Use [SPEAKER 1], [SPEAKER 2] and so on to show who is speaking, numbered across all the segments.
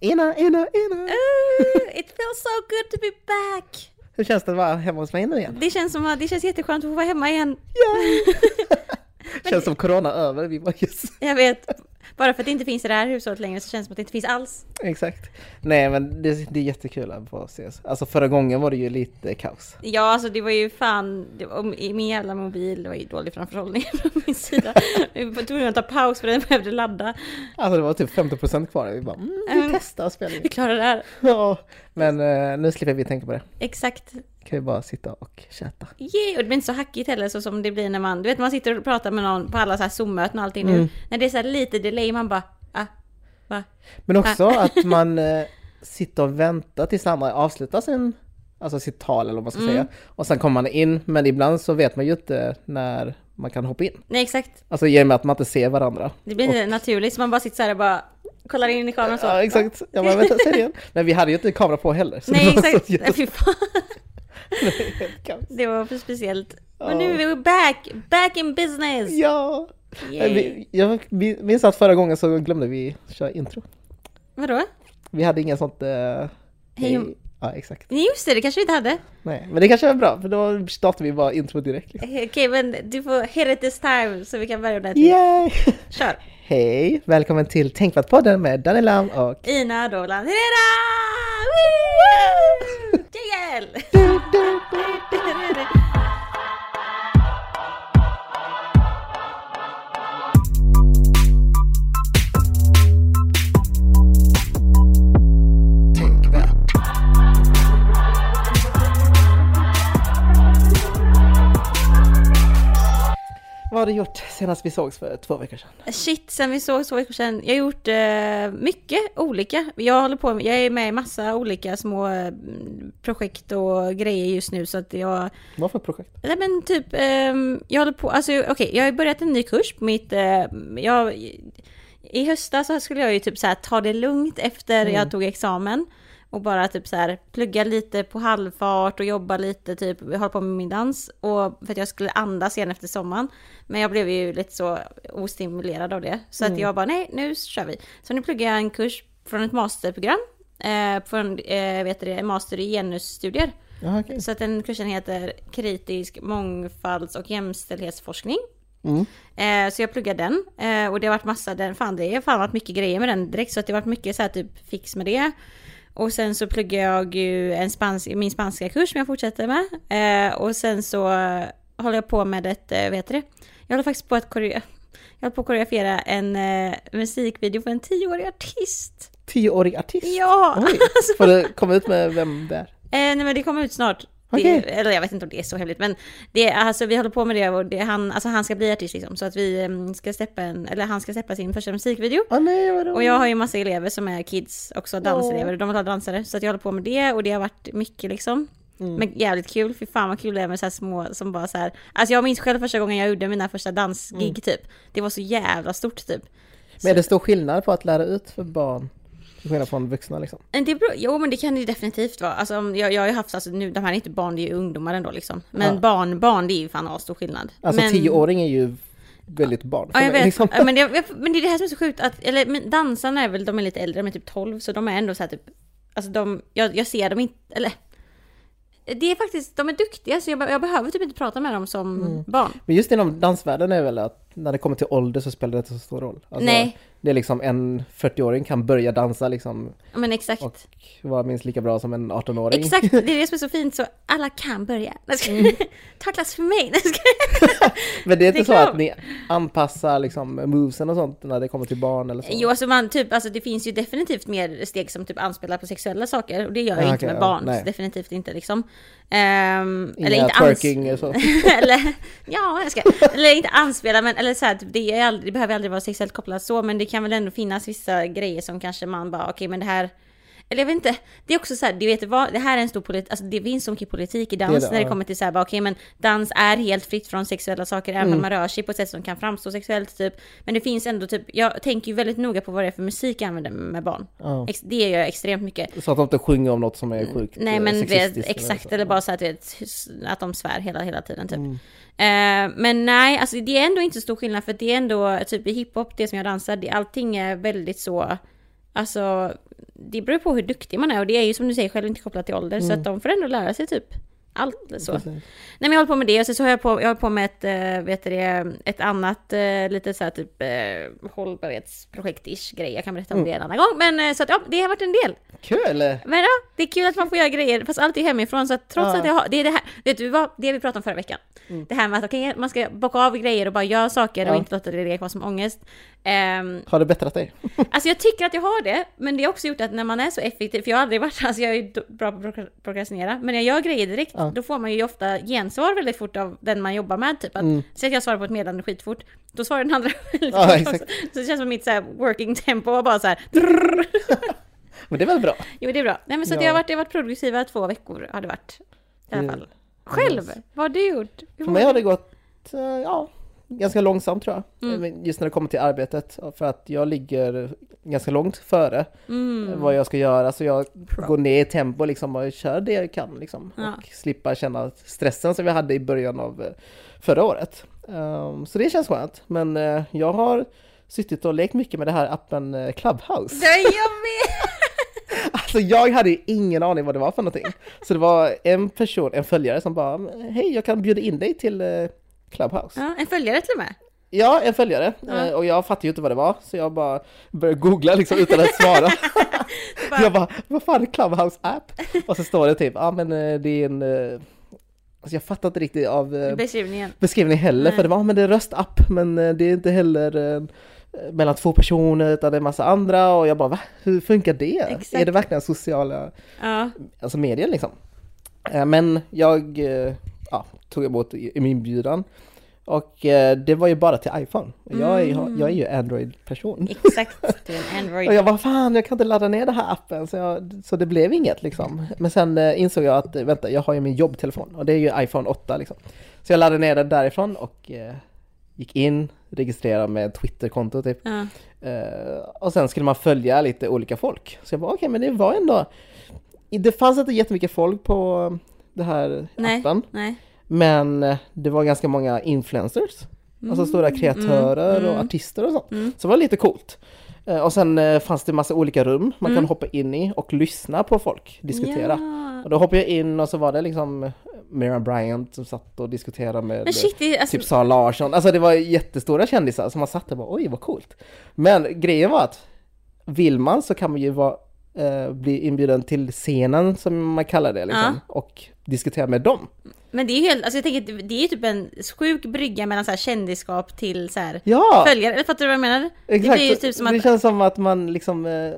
[SPEAKER 1] Ina, Ina, Ina!
[SPEAKER 2] Uh, it feels so good to be back!
[SPEAKER 1] Hur känns det att vara hemma hos mig nu igen?
[SPEAKER 2] Det känns, som, det känns jätteskönt att få vara hemma igen.
[SPEAKER 1] Känns som corona över, vi bara yes.
[SPEAKER 2] Jag vet. Bara för att det inte finns i det här hushållet längre så känns det som att det inte finns alls.
[SPEAKER 1] Exakt. Nej men det, det är jättekul att få ses. Alltså förra gången var det ju lite kaos.
[SPEAKER 2] Ja, alltså det var ju fan, det var, min jävla mobil, det var ju dålig framförhållning från min sida. Vi var tvungna att ta paus för den behövde ladda.
[SPEAKER 1] Alltså det var typ 50% kvar. Vi bara, mm, vi
[SPEAKER 2] Mm.
[SPEAKER 1] testar spela
[SPEAKER 2] Vi klarar det här.
[SPEAKER 1] Ja, men eh, nu slipper vi tänka på det.
[SPEAKER 2] Exakt.
[SPEAKER 1] Kan vi bara sitta och chatta.
[SPEAKER 2] Yeah, och det blir inte så hackigt heller så som det blir när man, du vet man sitter och pratar med någon på alla så här Zoom-möten och allting nu.
[SPEAKER 1] Mm.
[SPEAKER 2] När det är så här lite delay, man bara, ah, va?
[SPEAKER 1] Men också att man eh, sitter och väntar tills andra avslutar sin, alltså sitt tal eller vad man ska
[SPEAKER 2] Mm.
[SPEAKER 1] säga. Och sen kommer man in, men ibland så vet man ju inte när man kan hoppa in.
[SPEAKER 2] Nej exakt,
[SPEAKER 1] Alltså i och med att man inte ser varandra.
[SPEAKER 2] det blir inte naturligt så man bara sitter så här och bara kollar in i kameran så.
[SPEAKER 1] Ja exakt, jag bara vänta, säg igen. Men vi hade ju inte kamera på heller.
[SPEAKER 2] Nej exakt, Nej, fy fan. Det var för speciellt. Men nu är vi back, back in business!
[SPEAKER 1] Ja!
[SPEAKER 2] Yay.
[SPEAKER 1] Vi, jag minns att förra gången så glömde vi köra intro.
[SPEAKER 2] Vadå?
[SPEAKER 1] Vi hade ingen sånt... Uh,
[SPEAKER 2] Hej.
[SPEAKER 1] Ja exakt.
[SPEAKER 2] Nej, Just det, det kanske vi inte hade.
[SPEAKER 1] Nej, men det kanske var bra för då startade vi bara intro direkt. Liksom.
[SPEAKER 2] Eh, Okej, men du får hit it this time så vi kan börja ordentligt.
[SPEAKER 1] Yay!
[SPEAKER 2] Kör!
[SPEAKER 1] Hej! Välkommen till Tänkvärt-podden med Daniel Lam och...
[SPEAKER 2] Ina Dolan Herrera!
[SPEAKER 1] Miguel. Vad har du gjort senast vi sågs för två veckor sedan?
[SPEAKER 2] Shit, sen vi såg två veckor sedan. Jag har gjort eh, mycket olika. Jag håller på med, jag är med i massa olika små eh, projekt och grejer just nu så att jag
[SPEAKER 1] Vad för projekt?
[SPEAKER 2] Nej men typ, ehm, jag håller på, alltså okej, jag har börjat en ny kurs på mitt, eh, jag, i höstas så skulle jag ju typ så här ta det lugnt efter
[SPEAKER 1] Mm.
[SPEAKER 2] jag tog examen. Och bara typ så här plugga lite på halvfart och jobba lite typ, hålla på med min dans. Och för att jag skulle andas igen efter sommaren. Men jag blev ju lite så ostimulerad av det. Så
[SPEAKER 1] Mm.
[SPEAKER 2] att jag bara, nej nu kör vi. Så nu pluggar jag en kurs från ett masterprogram. Eh, från, eh, vet det, en master i genusstudier.
[SPEAKER 1] Jaha, okej.
[SPEAKER 2] Så att den kursen heter kritisk mångfalds och jämställdhetsforskning.
[SPEAKER 1] Mm.
[SPEAKER 2] Eh, så jag pluggar den och det har varit massa, den, fan det har fan varit mycket grejer med den direkt så att det har varit mycket så här typ fix med det. Och sen så pluggar jag ju en spans min spanska kurs som jag fortsätter med. Eh, och sen så håller jag på med ett, eh, vet du det? Jag håller faktiskt på att koreo- jag håller på att koreografera en eh, musikvideo för en tioårig artist.
[SPEAKER 1] Tioårig artist?
[SPEAKER 2] Ja!
[SPEAKER 1] Oj!
[SPEAKER 2] alltså,
[SPEAKER 1] Får du komma ut med vem det är?
[SPEAKER 2] Eh, nej men det kommer ut snart.
[SPEAKER 1] Okej.
[SPEAKER 2] Det, eller jag vet inte om det är så hemligt men det, alltså, vi håller på med det och det, han, alltså, han ska bli artist liksom. Så att vi em, ska släppa en, eller han ska släppa sin första musikvideo.
[SPEAKER 1] Åh nej
[SPEAKER 2] Och jag har ju massa elever som är kids, också danselever, och de vill ha dansare. Så att jag håller på med det och det har varit mycket liksom.
[SPEAKER 1] Mm.
[SPEAKER 2] Men jävligt kul, fy fan vad kul det är med så här små som bara så här. Alltså jag minns själv första gången jag gjorde mina första dansgig typ. Det var så jävla stort typ.
[SPEAKER 1] Men är det stor skillnad på att lära ut för barn? Till skillnad från vuxna liksom?
[SPEAKER 2] Det beror, jo men det kan det definitivt vara. Alltså, jag, jag har ju haft, alltså, nu, de här är inte barn, det är ju ungdomar ändå liksom. Men
[SPEAKER 1] Ja.
[SPEAKER 2] barn, barn det är ju fan stor skillnad.
[SPEAKER 1] Alltså
[SPEAKER 2] men,
[SPEAKER 1] tioåring är ju väldigt barn
[SPEAKER 2] Ja jag
[SPEAKER 1] mig,
[SPEAKER 2] vet,
[SPEAKER 1] liksom.
[SPEAKER 2] Men, det, jag- men det är det här som är så sjukt att, eller men dansarna är väl, de är lite äldre, de är typ 12, så de är ändå så här typ, alltså de, jag, jag ser dem inte, eller det är faktiskt, de är duktiga så jag, jag behöver typ inte prata med dem som
[SPEAKER 1] Mm.
[SPEAKER 2] barn.
[SPEAKER 1] Men just inom dansvärlden är väl att när det kommer till ålder så spelar det inte så stor roll. Alltså,
[SPEAKER 2] Nej.
[SPEAKER 1] Det är liksom en 40-åring kan börja dansa liksom
[SPEAKER 2] Men exakt.
[SPEAKER 1] och vara minst lika bra som en 18-åring.
[SPEAKER 2] Exakt, det är det som är så fint så alla kan börja.
[SPEAKER 1] Mm.
[SPEAKER 2] Ta klass för mig.
[SPEAKER 1] Men det är inte
[SPEAKER 2] Det är
[SPEAKER 1] så
[SPEAKER 2] klart.
[SPEAKER 1] att ni anpassar liksom movesen och sånt när det kommer till barn eller så?
[SPEAKER 2] Jo, alltså man typ, alltså det finns ju definitivt mer steg som typ anspelar på sexuella saker och det gör jag
[SPEAKER 1] Ja,
[SPEAKER 2] inte med
[SPEAKER 1] ja,
[SPEAKER 2] barn.
[SPEAKER 1] nej.
[SPEAKER 2] definitivt inte liksom. Ehm,
[SPEAKER 1] Inga
[SPEAKER 2] eller inte
[SPEAKER 1] twerking och så?
[SPEAKER 2] eller, ja, jag ska, eller inte anspela men eller så här, typ, det, är aldrig, det behöver aldrig vara sexuellt kopplat så men det kan väl ändå finnas vissa grejer som kanske man bara okej men det här eller jag vet inte, det är också så här, du vet vad, det här är en stor politik, alltså det finns så mycket politik i dans
[SPEAKER 1] Det det,
[SPEAKER 2] när det
[SPEAKER 1] ja.
[SPEAKER 2] kommer till så här, okej men dans är helt fritt från sexuella saker, även
[SPEAKER 1] Mm.
[SPEAKER 2] om man rör sig på ett sätt som kan framstå sexuellt typ. Men det finns ändå typ, jag tänker ju väldigt noga på vad det är för musik jag använder med barn.
[SPEAKER 1] Ja.
[SPEAKER 2] Det gör jag extremt mycket.
[SPEAKER 1] Så att de inte sjunger om något som är sjukt
[SPEAKER 2] Nej men vet, exakt,
[SPEAKER 1] så.
[SPEAKER 2] eller bara så att, vet, att de svär hela, hela tiden typ.
[SPEAKER 1] Mm.
[SPEAKER 2] Eh, men nej, alltså det är ändå inte så stor skillnad för det är ändå typ i hiphop, det som jag dansar, det, allting är väldigt så, alltså det beror på hur duktig man är och det är ju som du säger själv inte kopplat till ålder så
[SPEAKER 1] Mm.
[SPEAKER 2] att de får ändå lära sig typ allt så.
[SPEAKER 1] Precis.
[SPEAKER 2] Nej men jag håller på med det och så har jag på, jag har på med ett, eh, vet det, ett annat eh, lite så här typ eh, hållbarhetsprojekt-ish grej. Jag kan berätta om
[SPEAKER 1] Mm.
[SPEAKER 2] det en annan gång. Men så att ja, det har varit en del.
[SPEAKER 1] Kul!
[SPEAKER 2] Men ja, det är kul att man får göra grejer fast allt är hemifrån så att trots
[SPEAKER 1] Ja.
[SPEAKER 2] att jag har, det är det här, vet du vad, det vi pratade om förra veckan. Det här med att okej, man ska bocka av grejer och bara göra saker och
[SPEAKER 1] Ja.
[SPEAKER 2] inte låta det ligga kvar som ångest. Ehm,
[SPEAKER 1] Har det bättrat dig?
[SPEAKER 2] Alltså jag tycker att jag har det, men det har också gjort att när man är så effektiv, för jag har aldrig varit, alltså jag är bra på att prokra- prokrastinera, men när jag gör grejer direkt,
[SPEAKER 1] Ja.
[SPEAKER 2] då får man ju ofta gensvar väldigt fort av den man jobbar med, typ att,
[SPEAKER 1] Mm.
[SPEAKER 2] säg att jag svarar på ett meddelande skitfort, då svarar den andra väldigt
[SPEAKER 1] Ja,
[SPEAKER 2] fort också. Så det känns som mitt så working tempo var bara så här.
[SPEAKER 1] Men det är väl bra?
[SPEAKER 2] jo det är bra. Nej men så
[SPEAKER 1] Ja.
[SPEAKER 2] jag har varit, jag har varit produktiva två veckor, har det varit. I alla
[SPEAKER 1] Mm.
[SPEAKER 2] fall. Själv, vad har du gjort?
[SPEAKER 1] För mig har
[SPEAKER 2] det?
[SPEAKER 1] det gått, eh, ja, ganska långsamt tror jag.
[SPEAKER 2] Mm.
[SPEAKER 1] Just när det kommer till arbetet. För att jag ligger ganska långt före
[SPEAKER 2] Mm.
[SPEAKER 1] vad jag ska göra. Så jag
[SPEAKER 2] Pro.
[SPEAKER 1] går ner i tempo liksom och kör det jag kan liksom.
[SPEAKER 2] Ja.
[SPEAKER 1] Och slippa känna stressen som vi hade i början av eh, förra året. Um, så det känns skönt. Men eh, jag har suttit och lekt mycket med det här appen eh, Clubhouse.
[SPEAKER 2] Nej, jag vet!
[SPEAKER 1] Alltså jag hade ju ingen aning vad det var för någonting. Så det var en person, en följare som bara Hej, jag kan bjuda in dig till eh, Clubhouse.
[SPEAKER 2] Ja, en följare till och med.
[SPEAKER 1] Ja, en följare.
[SPEAKER 2] Ja.
[SPEAKER 1] Eh, Och jag fattade ju inte vad det var, så jag bara började googla liksom utan att svara.
[SPEAKER 2] bara-
[SPEAKER 1] jag bara, vad fan är Clubhouse app? Och så står det typ, ja men eh, det är en... eh, Alltså jag fattar inte riktigt av
[SPEAKER 2] Beskrivningen.
[SPEAKER 1] beskrivningen heller,
[SPEAKER 2] Nej.
[SPEAKER 1] för det var, men det är röstapp, men det är inte heller mellan två personer utan det är en massa andra och jag bara, va? Hur funkar det?
[SPEAKER 2] Exakt.
[SPEAKER 1] Är det verkligen sociala
[SPEAKER 2] Ja.
[SPEAKER 1] alltså medier liksom. Men jag ja, tog emot i min inbjudan och eh, det var ju bara till iPhone. Jag är,
[SPEAKER 2] Mm.
[SPEAKER 1] jag är ju Android-person.
[SPEAKER 2] Exakt, du är en Android.
[SPEAKER 1] Och jag bara fan, jag kan inte ladda ner den här appen så, jag, så det blev inget liksom. Men sen eh, insåg jag att, eh, vänta, jag har ju min jobbtelefon och det är ju iPhone 8 liksom. Så jag laddade ner den därifrån och eh, gick in, registrerade med Twitter-konto typ. Eh, och sen skulle man följa lite olika folk. Så jag bara okej, men det var ändå... Det fanns inte jättemycket folk på det här
[SPEAKER 2] Nej.
[SPEAKER 1] appen.
[SPEAKER 2] Nej.
[SPEAKER 1] Men eh, det var ganska många influencers. Alltså stora kreatörer
[SPEAKER 2] mm,
[SPEAKER 1] och
[SPEAKER 2] mm.
[SPEAKER 1] artister och sånt.
[SPEAKER 2] Mm.
[SPEAKER 1] Så det var lite coolt. Eh, Och sen eh, fanns det massa olika rum man
[SPEAKER 2] Mm.
[SPEAKER 1] kan hoppa in i och lyssna på folk diskutera.
[SPEAKER 2] Ja.
[SPEAKER 1] Och då hoppade jag in och så var det liksom Miriam Bryant som satt och diskuterade med
[SPEAKER 2] shit, det, är- alltså,
[SPEAKER 1] typ Sara Larsson. Alltså det var jättestora kändisar som man satt där och bara oj vad coolt. Men grejen var att vill man så kan man ju vara, eh, bli inbjuden till scenen som man kallar det liksom. Och diskutera med dem.
[SPEAKER 2] men det är ju helt, alltså jag tänker det är ju typ en sjuk brygga mellan så här kändisskap till så här
[SPEAKER 1] Ja!
[SPEAKER 2] följare, eller fattar du vad jag menar?
[SPEAKER 1] Exakt,
[SPEAKER 2] Det typ som
[SPEAKER 1] det
[SPEAKER 2] att,
[SPEAKER 1] känns som att man liksom eh,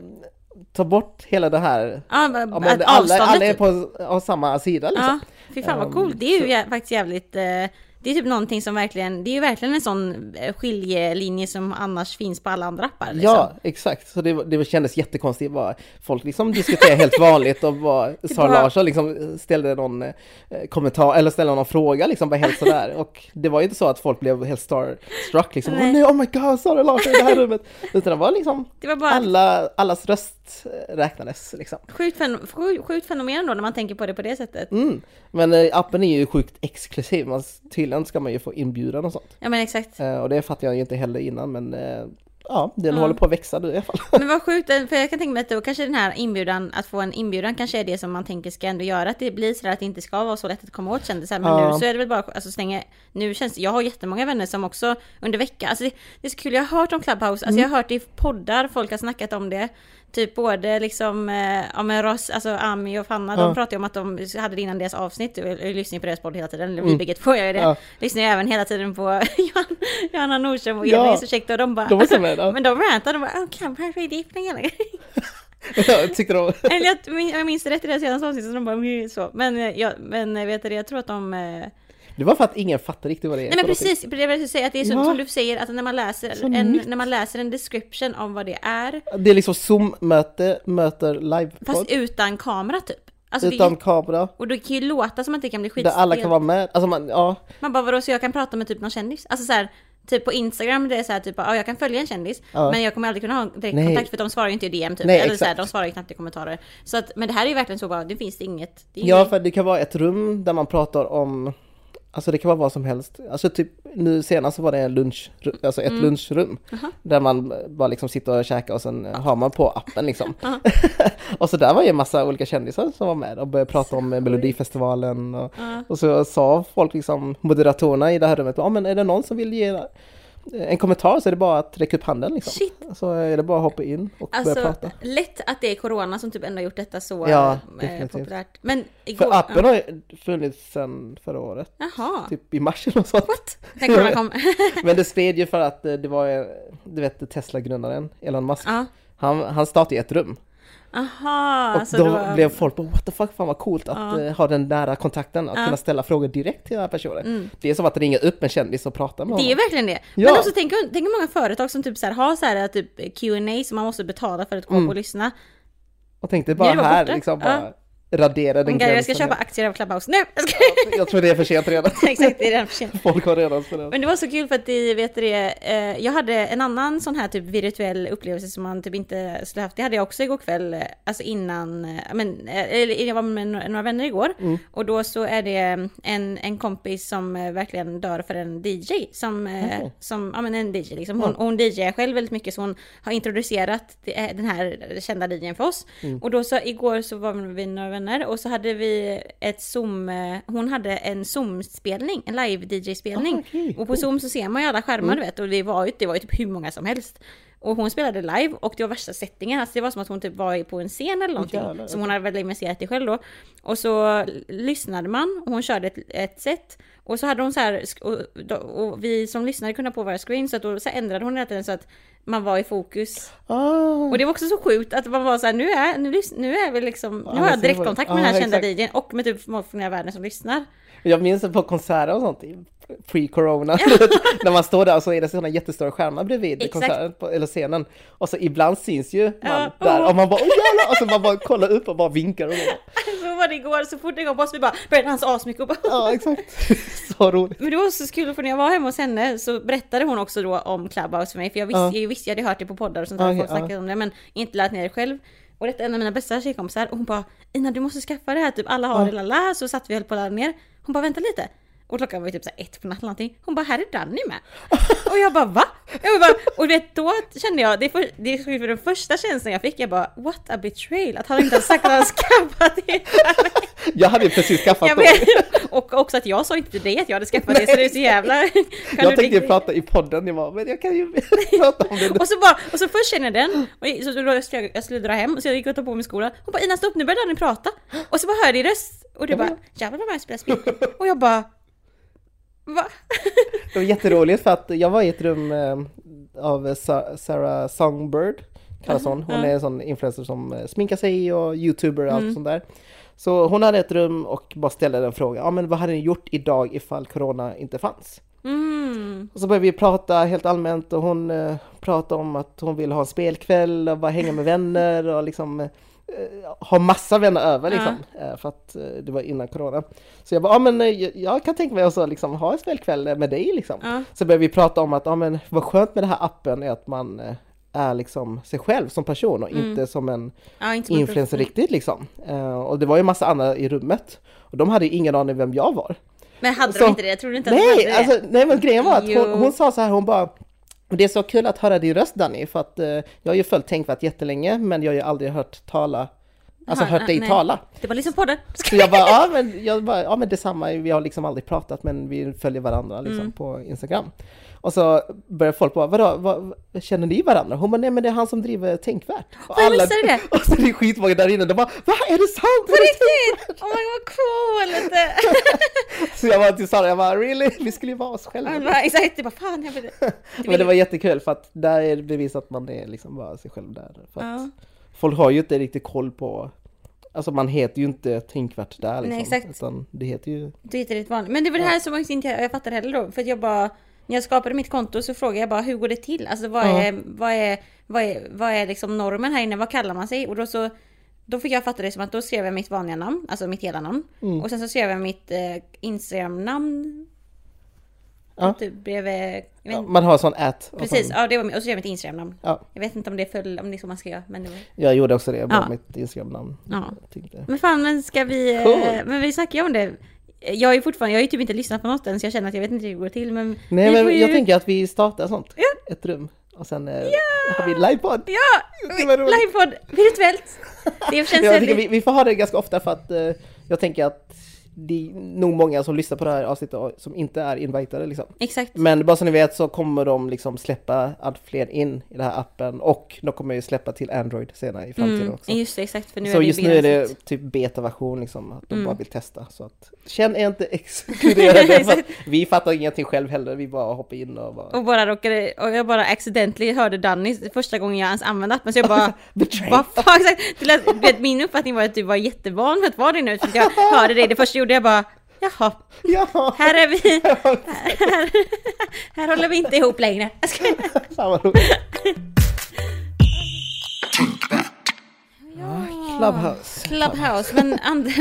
[SPEAKER 1] tar bort hela det här.
[SPEAKER 2] ja,
[SPEAKER 1] Ja,
[SPEAKER 2] men,
[SPEAKER 1] alla, alla är
[SPEAKER 2] typ.
[SPEAKER 1] på har samma sida liksom.
[SPEAKER 2] Ja, fy fan vad
[SPEAKER 1] Um,
[SPEAKER 2] coolt. Det är ju
[SPEAKER 1] så-
[SPEAKER 2] faktiskt jävligt, eh, det är typ någonting som verkligen, det är ju verkligen en sån eh, skiljelinje som annars finns på alla andra appar liksom.
[SPEAKER 1] Ja, exakt. Så det, det kändes jättekonstigt. Bara, folk liksom diskuterar helt vanligt och bara, Sara Larsson liksom ställde någon eh, kommentar eller ställde någon fråga liksom bara helt sådär. Och det var ju inte så att folk blev helt starstruck liksom.
[SPEAKER 2] Nej.
[SPEAKER 1] nej, oh my god, Sara Larsson i det här rummet. Utan det var liksom
[SPEAKER 2] Det var bara
[SPEAKER 1] alla, allas röst eh, räknades liksom.
[SPEAKER 2] sjukt, fen- sjukt, fenomen då när man tänker på det på det sättet.
[SPEAKER 1] Mm. Men appen är ju sjukt exklusiv. Man, tydligen ska man ju få inbjudan och sånt.
[SPEAKER 2] Ja men exakt.
[SPEAKER 1] Eh, och det fattade jag ju inte heller innan men eh, ja, den
[SPEAKER 2] Ja.
[SPEAKER 1] håller på att växa nu i alla fall.
[SPEAKER 2] Men vad sjukt, för jag kan tänka mig att då kanske den här inbjudan, att få en inbjudan kanske är det som man tänker ska ändå göra att det blir sådär att det inte ska vara så lätt att komma åt kändisar. Men
[SPEAKER 1] Ja.
[SPEAKER 2] nu så är det väl bara, alltså stänga, nu känns jag har jättemånga vänner som också under veckan, alltså det, det är så kul, jag har hört om Clubhouse, alltså jag har hört i poddar, folk har snackat om det. Typ både liksom, eh, ja men Ross, alltså Ami och Fanna,
[SPEAKER 1] Ja.
[SPEAKER 2] de pratade om att de hade det innan deras avsnitt, jag lyssnar på deras podd hela tiden, eller vi bägge två gör det.
[SPEAKER 1] Mm. Ja.
[SPEAKER 2] Lyssnar även hela tiden på Johan- Johanna Nordström och
[SPEAKER 1] Ja.
[SPEAKER 2] Elin käckt och de bara,
[SPEAKER 1] De var med, ja.
[SPEAKER 2] men de rantade, de bara, oh, Clubhouse är det hela
[SPEAKER 1] jag tyckte de...
[SPEAKER 2] Eller jag, jag minns rätt i det senaste avsnittet, så de bara "Mm", så. Men, eh, jag, men eh, vet du, jag tror att de...
[SPEAKER 1] Det var för att ingen fattar riktigt vad det är
[SPEAKER 2] Nej men precis, det vill jag säga att det är så,
[SPEAKER 1] Ja.
[SPEAKER 2] som du säger, att när man läser en,
[SPEAKER 1] nytt.
[SPEAKER 2] när man läser en description om vad det är,
[SPEAKER 1] Det är liksom Zoom-möte, möter live
[SPEAKER 2] fast utan kamera typ. Alltså
[SPEAKER 1] utan
[SPEAKER 2] det,
[SPEAKER 1] kamera,
[SPEAKER 2] och det kan ju låta som att det kan bli
[SPEAKER 1] där
[SPEAKER 2] skitstelt.
[SPEAKER 1] alla kan vara med. Alltså man, ja,
[SPEAKER 2] Man bara vadå, så jag kan prata med typ någon kändis? Alltså så här, typ på Instagram, det är så här typ, ja jag kan följa en kändis,
[SPEAKER 1] Ja.
[SPEAKER 2] men jag kommer aldrig kunna ha direkt
[SPEAKER 1] Nej.
[SPEAKER 2] kontakt för de svarar ju inte i DM typ.
[SPEAKER 1] Nej,
[SPEAKER 2] Eller så här, de svarar ju knappt i kommentarer. Så att, men det här är ju verkligen så bara, det finns det inget. Det
[SPEAKER 1] ja,
[SPEAKER 2] inget-
[SPEAKER 1] för det kan vara ett rum där man pratar om Alltså det kan vara vad som helst. Alltså typ nu senast så var det lunch, alltså ett lunchrum.
[SPEAKER 2] Aha.
[SPEAKER 1] Där man bara liksom sitter och käkar och sen har man på appen liksom. och så där var ju en massa olika kändisar som var med och började prata om Melodifestivalen. Och,
[SPEAKER 2] Ja.
[SPEAKER 1] och så sa folk liksom, moderatorerna i det här rummet, ja men är det någon som vill ge en kommentar så är det bara att räcka upp handen liksom.
[SPEAKER 2] Shit.
[SPEAKER 1] Så är det bara att hoppa in och börja
[SPEAKER 2] Alltså
[SPEAKER 1] prata.
[SPEAKER 2] lätt att det är corona som typ ändå gjort detta så
[SPEAKER 1] Ja,
[SPEAKER 2] eh, populärt. Men igår...
[SPEAKER 1] För appen har funnits sedan förra året,
[SPEAKER 2] Jaha.
[SPEAKER 1] typ i mars eller något sånt.
[SPEAKER 2] What? Corona kom.
[SPEAKER 1] Men det spred ju för att eh, det var, eh, du vet Tesla-grundaren Elon Musk,
[SPEAKER 2] ja.
[SPEAKER 1] han, han startade ett rum.
[SPEAKER 2] Aha.
[SPEAKER 1] Och
[SPEAKER 2] så
[SPEAKER 1] då
[SPEAKER 2] var...
[SPEAKER 1] blev folk bara what the fuck, fan vad coolt att
[SPEAKER 2] Ja.
[SPEAKER 1] eh, ha den nära kontakten, att
[SPEAKER 2] Ja.
[SPEAKER 1] kunna ställa frågor direkt till den här personen.
[SPEAKER 2] Mm.
[SPEAKER 1] Det är som att ringa upp en kändis och prata med
[SPEAKER 2] Det är
[SPEAKER 1] honom.
[SPEAKER 2] verkligen det.
[SPEAKER 1] Ja.
[SPEAKER 2] Men också tänk, tänk många företag som typ så här, har så här typ Q&A som man måste betala för att gå
[SPEAKER 1] Mm.
[SPEAKER 2] på och lyssna.
[SPEAKER 1] Och tänkte bara här,
[SPEAKER 2] borta.
[SPEAKER 1] liksom bara radera den
[SPEAKER 2] Om jag ska köpa aktier av Clubhouse nu! Jag ska...
[SPEAKER 1] Jag tror det är för sent redan.
[SPEAKER 2] Exakt, det är redan för sent.
[SPEAKER 1] Folk har redan spelat.
[SPEAKER 2] Men det var så kul för att det, vet det, eh, jag hade en annan sån här typ virtuell upplevelse som man typ inte skulle haft. Det hade jag också igår kväll, eh, alltså innan, eh, men, eller jag var med några vänner igår.
[SPEAKER 1] Mm.
[SPEAKER 2] Och då så är det en, en kompis som verkligen dör för en DJ. Som,
[SPEAKER 1] Okej.
[SPEAKER 2] som ja men en DJ liksom. Hon, hon DJar själv väldigt mycket så hon har introducerat den här kända DJn för oss.
[SPEAKER 1] Mm.
[SPEAKER 2] Och då så igår så var vi några vänner och så hade vi ett zoom, eh, hon hade en zoom-spelning, en live-DJ-spelning.
[SPEAKER 1] Ah, okej,
[SPEAKER 2] och på zoom så ser man ju alla skärmar du vet och det var ju, det var ju typ hur många som helst. Och hon spelade live och det var värsta settingen, alltså det var som att hon typ var på en scen eller någonting.
[SPEAKER 1] jävlar,
[SPEAKER 2] som hon hade väl investerat i själv då. Och så lyssnade man och hon körde ett, ett set. Och så hade hon så här, och, och vi som lyssnade kunde på våra screen så att då så ändrade hon hela tiden så att man var i fokus.
[SPEAKER 1] Ah,
[SPEAKER 2] Och det var också så sjukt att man var så här, nu är, nu, nu är vi liksom, nu har jag direktkontakt med den här
[SPEAKER 1] ja,
[SPEAKER 2] kända
[SPEAKER 1] exakt.
[SPEAKER 2] DJn och med typ folk från hela världen som lyssnar.
[SPEAKER 1] jag minns det på konserter och sånt, pre-corona, när man står där och så är det sådana jättestora skärmar bredvid
[SPEAKER 2] Exakt.
[SPEAKER 1] konserten, på, eller scenen. Och så ibland syns ju man
[SPEAKER 2] Ja.
[SPEAKER 1] där och man bara åh jävlar! Och så man bara kollar upp och bara vinkar och bara,
[SPEAKER 2] Så var det igår, så fort det kom på oss vi bara började dansa asmycket och bara
[SPEAKER 1] ja exakt. Så roligt.
[SPEAKER 2] Men det var så kul för när jag var hemma hos henne så berättade hon också då om Clubhouse för mig. För jag visste,
[SPEAKER 1] Ja.
[SPEAKER 2] jag visste, jag hade hört det på poddar och sånt där,
[SPEAKER 1] Okej,
[SPEAKER 2] folk
[SPEAKER 1] ja.
[SPEAKER 2] snackade om det men inte lärt ner det själv. Och detta är en av mina bästa tjejkompisar och hon bara Ina du måste skaffa det här, typ alla har
[SPEAKER 1] Ja.
[SPEAKER 2] det lalla. Så satt vi och höll på att ner. Hon bara vänta lite. Och klockan var ju typ så ett på natten eller någonting. Hon bara här är Danny med. Och jag bara va? Jag bara, och vet då kände jag, det är, för, det är för den första känslan jag fick, jag bara what a betrayal. Att han inte hade sagt att han skaffat det.
[SPEAKER 1] Jag hade ju precis skaffat
[SPEAKER 2] vet, och också att jag sa inte till dig att jag hade skaffat det så det är så jävla...
[SPEAKER 1] Jag tänkte ju prata i podden, jag bara, men jag kan ju prata om det nu.
[SPEAKER 2] Och så bara, och så först känner jag den, och så då skulle jag, skulle dra hem, så jag gick och tog på mig skolan. Hon bara Ina stopp nu börjar ni prata. Och så bara hör jag röst, och du bara jävlar vad jag spelar spel. Och jag bara Va?
[SPEAKER 1] Det var jätteroligt för att jag var i ett rum eh, av Sa- Sarah Songbird, kallas hon. Hon är en sån influencer som eh, sminkar sig och youtuber och allt
[SPEAKER 2] Mm.
[SPEAKER 1] sånt där. Så hon hade ett rum och bara ställde en fråga. Ja men vad hade ni gjort idag ifall corona inte fanns?
[SPEAKER 2] Mm.
[SPEAKER 1] Och så började vi prata helt allmänt och hon eh, pratade om att hon vill ha en spelkväll och bara hänga med vänner och liksom ha massa vänner över liksom. Eh, för att eh, det var innan corona. Så jag bara, ja men eh, jag, kan tänka mig också liksom ha en spelkväll med dig liksom.
[SPEAKER 2] Ja.
[SPEAKER 1] Så började vi prata om att, ja men vad skönt med den här appen är att man eh, är liksom sig själv som person och inte som en
[SPEAKER 2] Ja, inte
[SPEAKER 1] influencer riktigt liksom. Eh, och det var ju massa andra i rummet. Och de hade ingen aning vem jag var.
[SPEAKER 2] Men hade
[SPEAKER 1] Så-
[SPEAKER 2] de inte det? Jag trodde inte att de hade
[SPEAKER 1] Nej,
[SPEAKER 2] det.
[SPEAKER 1] alltså, nej men grejen var att hon, hon sa så här, hon bara det är så kul att höra din röst Danny, för att eh, jag har ju följt Tänkvärt jättelänge, men jag har ju aldrig hört tala, alltså hört dig
[SPEAKER 2] nej.
[SPEAKER 1] tala.
[SPEAKER 2] Det var liksom podden.
[SPEAKER 1] Så jag bara, ja men, jag bara, ja men detsamma, vi har liksom aldrig pratat, men vi följer varandra liksom
[SPEAKER 2] Mm.
[SPEAKER 1] på Instagram. Och så börjar folk bara, vadå, vad, känner ni varandra? Hon bara, nej men det är han som driver Tänkvärt. Och
[SPEAKER 2] jag missade det.
[SPEAKER 1] Och så är det skitmånga där inne, de bara, va är det sant?
[SPEAKER 2] På riktigt! Oh my god vad coolt!
[SPEAKER 1] Så jag var till Sara, jag bara, really? Vi skulle ju vara oss själva.
[SPEAKER 2] Jag bara, Exakt, det bara fan jag vill...
[SPEAKER 1] Men det var jättekul för att där är det bevis att man är liksom bara sig själv där. För att
[SPEAKER 2] Ja.
[SPEAKER 1] Folk har ju inte riktigt koll på, alltså man heter ju inte Tänkvärt där liksom.
[SPEAKER 2] Nej, exakt.
[SPEAKER 1] Utan det heter ju,
[SPEAKER 2] är inte riktigt vanligt. Men det var det här som faktiskt inte jag fattade heller då. För att jag bara, när jag skapade mitt konto så frågade jag bara hur går det till? Alltså vad
[SPEAKER 1] Ja.
[SPEAKER 2] är, vad är, vad är, vad är liksom normen här inne? Vad kallar man sig? Och då så, då fick jag fatta det som att då skrev jag mitt vanliga namn, alltså mitt hela namn.
[SPEAKER 1] Mm.
[SPEAKER 2] Och sen så skrev jag mitt eh, Instagram-namn.
[SPEAKER 1] Ja.
[SPEAKER 2] Typ bredvid, jag
[SPEAKER 1] ja, man har sån ät.
[SPEAKER 2] Precis,
[SPEAKER 1] sån-
[SPEAKER 2] ja det var och så skrev jag mitt Instagram-namn.
[SPEAKER 1] Ja,
[SPEAKER 2] Jag vet inte om det föll, om det är så man ska göra, men det var...
[SPEAKER 1] jag gjorde också det, bara
[SPEAKER 2] Ja.
[SPEAKER 1] mitt Instagram-namn.
[SPEAKER 2] Ja.
[SPEAKER 1] Jag.
[SPEAKER 2] Men fan, men ska vi... eh,
[SPEAKER 1] Cool.
[SPEAKER 2] Men vi snackade ju om det. Jag ju fortfarande, jag har ju typ inte lyssnat på något än så jag känner att jag vet inte hur det går till men
[SPEAKER 1] Nej men
[SPEAKER 2] ju...
[SPEAKER 1] jag tänker att vi startar sånt. Ett rum. Och sen eh, har vi livepodd.
[SPEAKER 2] Ja! Livepodd, virtuellt! Det känns
[SPEAKER 1] Jag
[SPEAKER 2] väldigt...
[SPEAKER 1] vi, vi får ha det ganska ofta för att eh, jag tänker att det är nog många som lyssnar på det här avsnittet som inte är invitade liksom.
[SPEAKER 2] Exakt.
[SPEAKER 1] Men bara så ni vet så kommer de liksom släppa allt fler in i den här appen och de kommer ju släppa till Android senare i framtiden
[SPEAKER 2] Mm,
[SPEAKER 1] också.
[SPEAKER 2] just det, exakt för nu
[SPEAKER 1] så
[SPEAKER 2] är det
[SPEAKER 1] just nu är det typ betaversion liksom, att de
[SPEAKER 2] Mm.
[SPEAKER 1] bara vill testa. Så att känn er inte exkluderade för vi fattar ingenting själv heller, vi bara hoppar in och bara...
[SPEAKER 2] Och bara råkade, och jag bara accidentally hörde Danny första gången jag ens använde appen så jag bara fan exakt! Det lät, min uppfattning var att du var jättevan med att vara där nu för jag hörde det det första jag gjorde jag bara Jaha,
[SPEAKER 1] Ja!
[SPEAKER 2] här är vi, här, här håller vi inte ihop längre. Jag ska-
[SPEAKER 1] Fan vad roligt. Clubhouse.
[SPEAKER 2] Clubhouse, men and,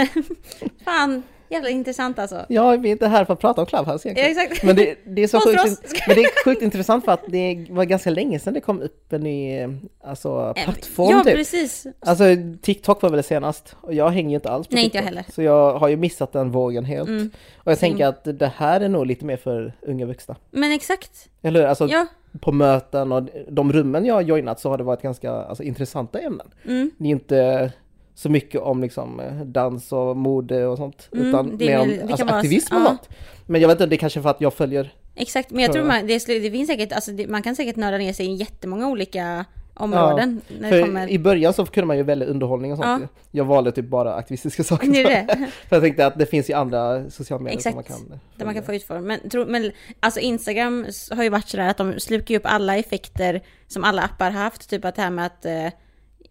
[SPEAKER 2] fan jävla intressant alltså.
[SPEAKER 1] Ja, vi är inte här för att prata om Clubhouse
[SPEAKER 2] Ja,
[SPEAKER 1] egentligen.
[SPEAKER 2] exakt.
[SPEAKER 1] Men det, det är så sjukt, men det är sjukt intressant för att det var ganska länge sedan det kom upp en ny alltså, plattform
[SPEAKER 2] Ja,
[SPEAKER 1] typ.
[SPEAKER 2] precis.
[SPEAKER 1] Alltså TikTok var väl det senast och jag hänger ju inte alls på
[SPEAKER 2] Nej, inte
[SPEAKER 1] TikTok.
[SPEAKER 2] jag heller.
[SPEAKER 1] Så jag har ju missat den vågen helt.
[SPEAKER 2] Mm.
[SPEAKER 1] Och jag
[SPEAKER 2] Same.
[SPEAKER 1] tänker att det här är nog lite mer för unga vuxna.
[SPEAKER 2] Men exakt.
[SPEAKER 1] Eller hur? Alltså
[SPEAKER 2] Ja.
[SPEAKER 1] på möten och de rummen jag har joinat så har det varit ganska alltså, intressanta ämnen.
[SPEAKER 2] Mm.
[SPEAKER 1] Det är inte så mycket om liksom eh, dans och mode och sånt.
[SPEAKER 2] Mm,
[SPEAKER 1] utan mer om
[SPEAKER 2] väl- det
[SPEAKER 1] alltså,
[SPEAKER 2] kan vara-
[SPEAKER 1] aktivism och
[SPEAKER 2] ja.
[SPEAKER 1] sånt. Men jag vet inte, det är kanske för att jag följer
[SPEAKER 2] Exakt, men jag tror man, det, det finns säkert, alltså det, man kan säkert nörda ner sig i jättemånga olika områden. när det kommer...
[SPEAKER 1] i början så kunde man ju välja underhållning och sånt.
[SPEAKER 2] Ja.
[SPEAKER 1] Jag valde typ bara aktivistiska saker.
[SPEAKER 2] Det det.
[SPEAKER 1] För jag tänkte att det finns ju andra sociala medier
[SPEAKER 2] Exakt.
[SPEAKER 1] som man kan... eh,
[SPEAKER 2] Där man kan få utforma. Men, tro, men alltså Instagram har ju varit sådär att de slukar ju upp alla effekter som alla appar haft. Typ att det här med att eh,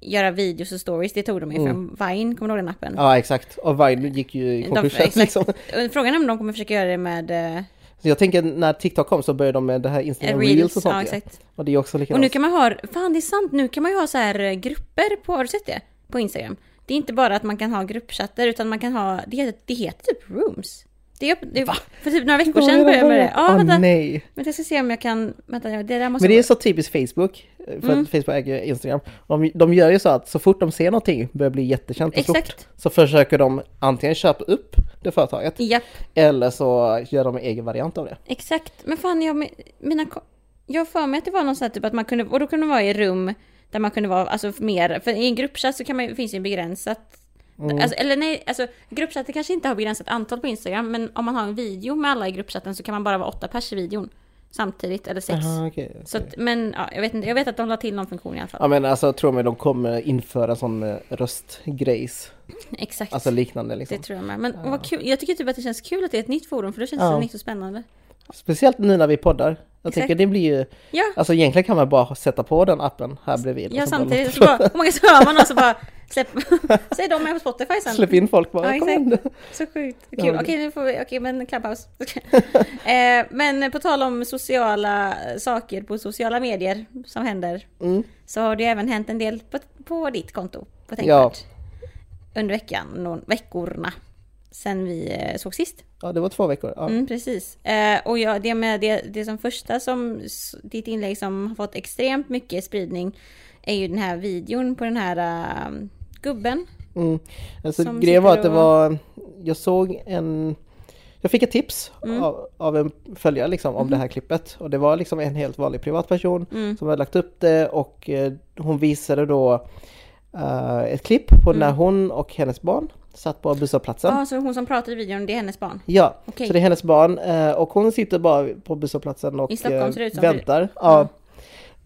[SPEAKER 2] göra videos och stories, det tog de ju från Vine, kommer du ihåg den appen?
[SPEAKER 1] Mm. Ja exakt, och Vine gick ju i konkurs liksom.
[SPEAKER 2] Och Frågan är om de kommer försöka göra det med eh,
[SPEAKER 1] Så jag tänker när TikTok kom så började de med det här Instagram
[SPEAKER 2] Reels.
[SPEAKER 1] Reels och sånt
[SPEAKER 2] ja, exakt.
[SPEAKER 1] Och det är också
[SPEAKER 2] Och
[SPEAKER 1] likadant.
[SPEAKER 2] nu kan man ha, fan det är sant, nu kan man ju ha så här eh, grupper på, har du sett det? På Instagram. Det är inte bara att man kan ha gruppchatter utan man kan ha, det heter, det heter typ rooms. Det är, det är, för typ några veckor sedan började jag med det. Ja,
[SPEAKER 1] Åh
[SPEAKER 2] vänta.
[SPEAKER 1] nej!
[SPEAKER 2] Men jag ska se om jag kan, vänta, det där måste
[SPEAKER 1] Men det är så typiskt Facebook, för
[SPEAKER 2] Mm.
[SPEAKER 1] att Facebook äger Instagram. De, de gör ju så att så fort de ser någonting börjar bli jättekänt och stort,
[SPEAKER 2] Exakt.
[SPEAKER 1] så försöker de antingen köpa upp det företaget,
[SPEAKER 2] Japp,
[SPEAKER 1] eller så gör de en egen variant av det.
[SPEAKER 2] exakt. Men fan, jag, mina, jag för mig att det var någon sån här typ att man kunde, och då kunde man vara i rum där man kunde vara, alltså mer, för i en gruppchatt så kan man, finns ju begränsat
[SPEAKER 1] Mm.
[SPEAKER 2] Alltså, eller nej, alltså gruppchatten kanske inte har begränsat antal på Instagram, men om man har en video med alla i gruppchatten så kan man bara vara åtta pers i videon samtidigt, eller sex.
[SPEAKER 1] Aha, okej.
[SPEAKER 2] Så att, men ja, jag vet inte, jag vet att de la till någon funktion i alla fall.
[SPEAKER 1] Ja men alltså tror mig de kommer införa sån eh, röstgrejs,
[SPEAKER 2] Exakt.
[SPEAKER 1] alltså liknande
[SPEAKER 2] det
[SPEAKER 1] liksom.
[SPEAKER 2] tror jag med. Men vad kul, jag tycker typ att det känns kul att det är ett nytt forum, för då känns
[SPEAKER 1] Ja.
[SPEAKER 2] det nytt och spännande.
[SPEAKER 1] Speciellt nu när vi poddar. Jag
[SPEAKER 2] Exakt.
[SPEAKER 1] tänker det blir ju,
[SPEAKER 2] Ja,
[SPEAKER 1] alltså egentligen kan man bara sätta på den appen här bredvid.
[SPEAKER 2] ja
[SPEAKER 1] så
[SPEAKER 2] samtidigt så bara, my God, så hör man och så bara, släpp, säg dem med på Spotify sen.
[SPEAKER 1] Släpp in folk bara,
[SPEAKER 2] Ja,
[SPEAKER 1] kom igen.
[SPEAKER 2] Så sjukt
[SPEAKER 1] Ja,
[SPEAKER 2] kul.
[SPEAKER 1] det-
[SPEAKER 2] Okej, nu får vi, okej men Clubhouse. Eh, men på tal om sociala saker på sociala medier som händer.
[SPEAKER 1] Mm.
[SPEAKER 2] Så har det även hänt en del på, på ditt konto. På
[SPEAKER 1] Ja.
[SPEAKER 2] Tänkvärt. Under veckan, någon, veckorna. Sen vi eh, såg sist.
[SPEAKER 1] Ja det var två veckor. Ja.
[SPEAKER 2] Mm, precis. Eh, och ja, det, med det, det som första som ditt inlägg som har fått extremt mycket spridning är ju den här videon på den här eh, gubben.
[SPEAKER 1] Mm. Alltså, grejen var att det var, jag såg en, jag fick ett tips
[SPEAKER 2] Mm.
[SPEAKER 1] av, av en följare liksom om det här klippet och det var liksom en helt vanlig privatperson
[SPEAKER 2] Mm.
[SPEAKER 1] som hade lagt upp det och eh, hon visade då eh, ett klipp på när hon och hennes barn satt på busshållplatsen.
[SPEAKER 2] Ja, så hon som pratar i videon, det är hennes barn.
[SPEAKER 1] Ja,
[SPEAKER 2] Okej.
[SPEAKER 1] så det är hennes barn eh, och hon sitter bara på busshållplatsen och eh,
[SPEAKER 2] ser det
[SPEAKER 1] väntar. Ja.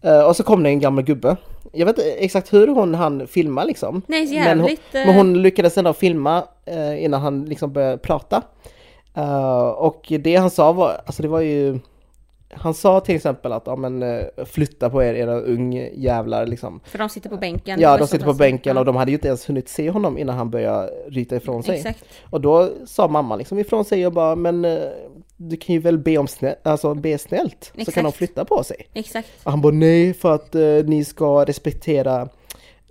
[SPEAKER 1] Eh, Och så kom det en gammal gubbe. Jag vet inte exakt hur hon hann filma liksom.
[SPEAKER 2] Nej,
[SPEAKER 1] Men hon, men hon lyckades ändå filma innan han liksom började prata. Och det han sa var, alltså det var ju han sa till exempel att ja, men, eh, flytta på er era ungjävlar liksom.
[SPEAKER 2] För de sitter på bänken.
[SPEAKER 1] Ja, de sitter på bänken och de hade ju inte ens hunnit se honom innan han började ryta ifrån sig.
[SPEAKER 2] Exakt.
[SPEAKER 1] Och då sa mamma liksom ifrån sig och bara men eh, du kan ju väl be om snä- alltså be snällt så
[SPEAKER 2] Exakt.
[SPEAKER 1] kan de flytta på sig.
[SPEAKER 2] Exakt.
[SPEAKER 1] Och han bara nej för att eh, ni ska respektera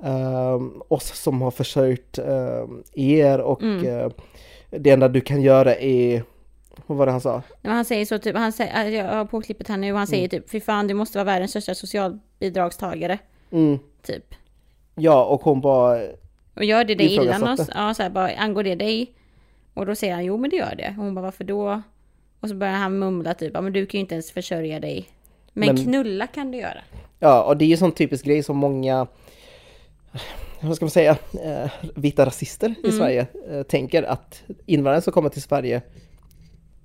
[SPEAKER 1] ehm, oss som har försörjt ehm, er och
[SPEAKER 2] Mm.
[SPEAKER 1] det enda du kan göra är vad var det han sa?
[SPEAKER 2] Men han säger så typ, han säger, jag har på klippet här nu och han säger typ, fy fan du måste vara världens största socialbidragstagare.
[SPEAKER 1] Mm,
[SPEAKER 2] Typ.
[SPEAKER 1] ja och hon bara
[SPEAKER 2] Och gör det dig illa någonstans, ja så här, bara, angår det dig? Och då säger han jo men det gör det. Och hon bara varför då? Och så börjar han mumla typ, men du kan ju inte ens försörja dig. Men,
[SPEAKER 1] Men-
[SPEAKER 2] knulla kan du göra.
[SPEAKER 1] Ja, och det är ju sån typisk grej som många, vad ska man säga, eh, vita rasister i Sverige eh, tänker att invandrare som kommer till Sverige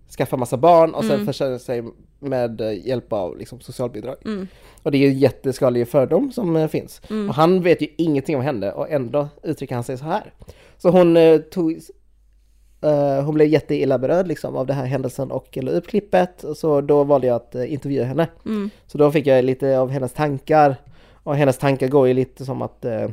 [SPEAKER 1] skaffar massa barn och sen försörjer sig med eh, hjälp av liksom, socialbidrag. Och det är ju en jätteskadlig fördom som eh, finns. Och han vet ju ingenting om henne och ändå uttrycker han sig så här. Så hon eh, tog Eh, hon blev jätteilla berörd liksom av den här händelsen och la upp klippet. Så då valde jag att eh, intervjua henne. Så då fick jag lite av hennes tankar. Och hennes tankar går ju lite som att, eh,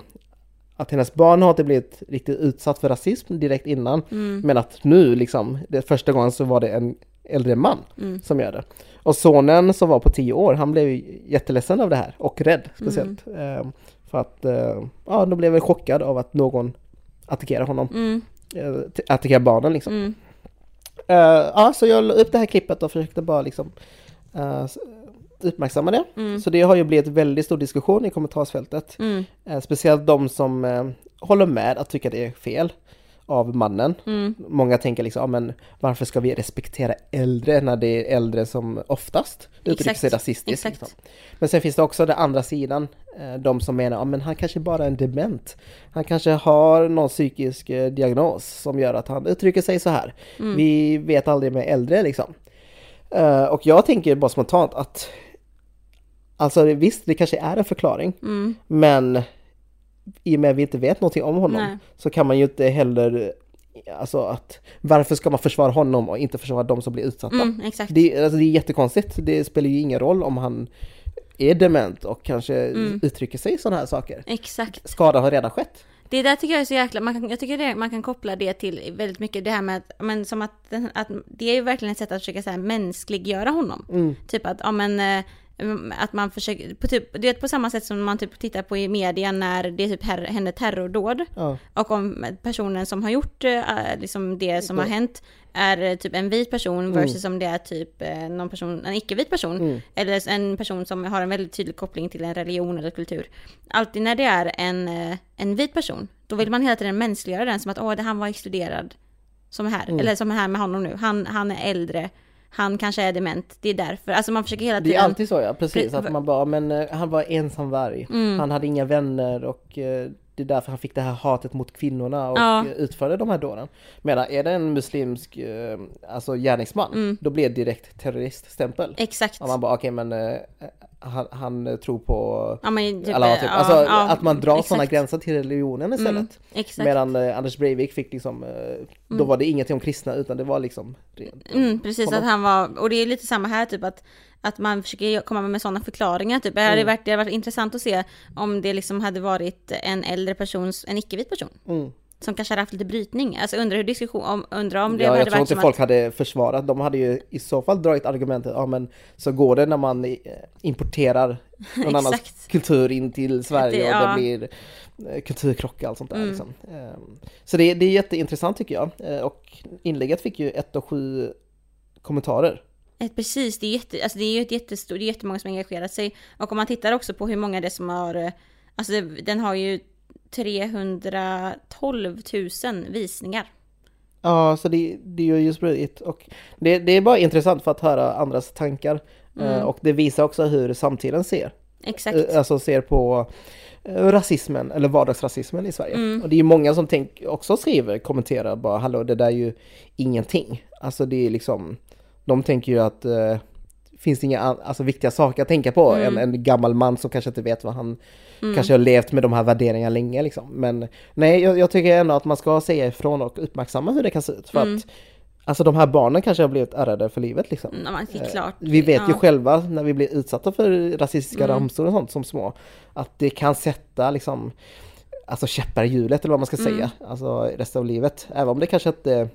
[SPEAKER 1] att hennes barn har inte blivit riktigt utsatt för rasism direkt innan. Men att nu liksom, det första gången så var det en äldre man som gör det. Och sonen som var på tio år, han blev jätteledsen av det här och rädd speciellt. Eh, för att, eh, ja, då blev väl chockad av att någon attackerar honom
[SPEAKER 2] Mm,
[SPEAKER 1] eh, t- attackera barnen liksom.
[SPEAKER 2] mm,
[SPEAKER 1] Eh, ja, så jag la upp det här klippet och försökte bara liksom eh, uppmärksamma det.
[SPEAKER 2] mm,
[SPEAKER 1] Så det har ju blivit väldigt stor diskussion i kommentarsfältet.
[SPEAKER 2] mm,
[SPEAKER 1] Eh, speciellt de som eh, håller med att tycka det är fel av mannen.
[SPEAKER 2] mm,
[SPEAKER 1] Många tänker liksom, ja, men varför ska vi respektera äldre när det är äldre som oftast uttrycker
[SPEAKER 2] Exakt,
[SPEAKER 1] sig rasistiskt? Liksom. Men sen finns det också den andra sidan, eh, de som menar, ja men han kanske bara är en dement. Han kanske har någon psykisk eh, diagnos som gör att han uttrycker sig så här.
[SPEAKER 2] Mm.
[SPEAKER 1] Vi vet aldrig med äldre liksom. Eh, och jag tänker bara spontant att Alltså visst, det kanske är en förklaring,
[SPEAKER 2] mm.
[SPEAKER 1] men i och med att vi inte vet någonting om honom
[SPEAKER 2] Nej.
[SPEAKER 1] så kan man ju inte heller Alltså att varför ska man försvara honom och inte försvara de som blir utsatta?
[SPEAKER 2] Mm, exakt.
[SPEAKER 1] Det, alltså det är jättekonstigt. Det spelar ju ingen roll om han är dement och kanske
[SPEAKER 2] Mm.
[SPEAKER 1] uttrycker sig i sådana här saker.
[SPEAKER 2] Exakt.
[SPEAKER 1] Skada har redan skett.
[SPEAKER 2] Det där tycker jag är så jäkla, man kan, jag tycker det, man kan koppla det till väldigt mycket det här med att, men som att, att det är ju verkligen ett sätt att försöka så här, mänskliggöra honom.
[SPEAKER 1] Mm.
[SPEAKER 2] Typ att, ja men, eh, att man försöker, på typ, du vet på samma sätt som man typ tittar på i media när det typ här, händer terrordåd.
[SPEAKER 1] Ja.
[SPEAKER 2] Och om personen som har gjort eh, liksom det som har hänt är typ en vit person versus om det är typ eh, någon person, en icke-vit person.
[SPEAKER 1] Mm.
[SPEAKER 2] Eller en person som har en väldigt tydlig koppling till en religion eller kultur. Alltid när det är en, eh, en vit person, då vill man hela tiden mänskliggöra den som att åh, det han var exkluderad. Som är här,
[SPEAKER 1] Mm.
[SPEAKER 2] eller som är här med honom nu. Han, han är äldre, han kanske är dement, det är därför. Alltså man försöker hela
[SPEAKER 1] Det
[SPEAKER 2] tiden...
[SPEAKER 1] är alltid så ja, precis.
[SPEAKER 2] Pre-
[SPEAKER 1] Att man bara, men eh, han var ensam varg.
[SPEAKER 2] Mm.
[SPEAKER 1] Han hade inga vänner och eh, det är därför han fick det här hatet mot kvinnorna och
[SPEAKER 2] Ja.
[SPEAKER 1] eh, utförde de här dåden. Medan är det en muslimsk alltså gärningsman,
[SPEAKER 2] Mm.
[SPEAKER 1] då blir det direkt terroriststämpel.
[SPEAKER 2] Exakt.
[SPEAKER 1] Och man bara okej men eh, han, han tror på
[SPEAKER 2] Ja, men typ,
[SPEAKER 1] Allah typ.
[SPEAKER 2] ja,
[SPEAKER 1] Alltså
[SPEAKER 2] ja,
[SPEAKER 1] att man drar sådana gränser till religionen istället.
[SPEAKER 2] Mm.
[SPEAKER 1] Medan eh, Anders Breivik fick liksom, eh, då var det ingenting om kristna utan det var liksom rent.
[SPEAKER 2] Mm, precis,
[SPEAKER 1] honom.
[SPEAKER 2] att han var, och det är lite samma här typ att, att man försöker komma med sådana förklaringar typ. Det hade,
[SPEAKER 1] Mm.
[SPEAKER 2] varit, det hade varit intressant att se om det liksom hade varit en äldre persons, en icke-vit person. Som kanske hade haft lite brytning. Alltså undrar hur diskussion, om, undrar om det
[SPEAKER 1] Ja,
[SPEAKER 2] hade
[SPEAKER 1] jag tror
[SPEAKER 2] varit
[SPEAKER 1] inte folk
[SPEAKER 2] att,
[SPEAKER 1] hade försvarat, de hade ju i så fall dragit argumentet, ja men så går det när man eh, importerar någon annans kultur in till Sverige
[SPEAKER 2] Det-
[SPEAKER 1] och
[SPEAKER 2] ja.
[SPEAKER 1] det blir eh, kulturkrock och allt sånt där
[SPEAKER 2] Mm.
[SPEAKER 1] liksom. Ehm, Så det, det är jätteintressant tycker jag. Eh, Och inlägget fick ju ett och sju kommentarer.
[SPEAKER 2] Precis, det är, jätte, alltså det är ju ett jättestort, det är jättemånga som engagerat sig. Och om man tittar också på hur många det är som har, alltså den har ju 312 000 visningar.
[SPEAKER 1] Ja, så det, det är ju just spridit och det, det är bara intressant för att höra andras tankar. Eh, Och det visar också hur samtiden ser.
[SPEAKER 2] Exakt.
[SPEAKER 1] Eh, Alltså ser på eh, rasismen eller vardagsrasismen i Sverige.
[SPEAKER 2] Mm.
[SPEAKER 1] Och det är ju många som tänk, också skriver, kommenterar bara hallå det där är ju ingenting. Alltså det är liksom, de tänker ju att finns det inga alltså, viktiga saker att tänka på
[SPEAKER 2] Mm.
[SPEAKER 1] än en gammal man som kanske inte vet vad han kanske har levt med de här värderingarna länge liksom. Men nej, jag, jag tycker ändå att man ska säga ifrån och uppmärksamma hur det kan se ut. För
[SPEAKER 2] Mm.
[SPEAKER 1] att Alltså de här barnen kanske har blivit ärrade för livet liksom.
[SPEAKER 2] Mm, är
[SPEAKER 1] Eh,
[SPEAKER 2] klart.
[SPEAKER 1] Vi vet ju
[SPEAKER 2] Ja.
[SPEAKER 1] själva när vi blir utsatta för rasistiska
[SPEAKER 2] Mm.
[SPEAKER 1] ramsor och sånt som små, att det kan sätta liksom Alltså käppar i hjulet eller vad man ska
[SPEAKER 2] Mm.
[SPEAKER 1] säga, alltså resten av livet. Även om det kanske inte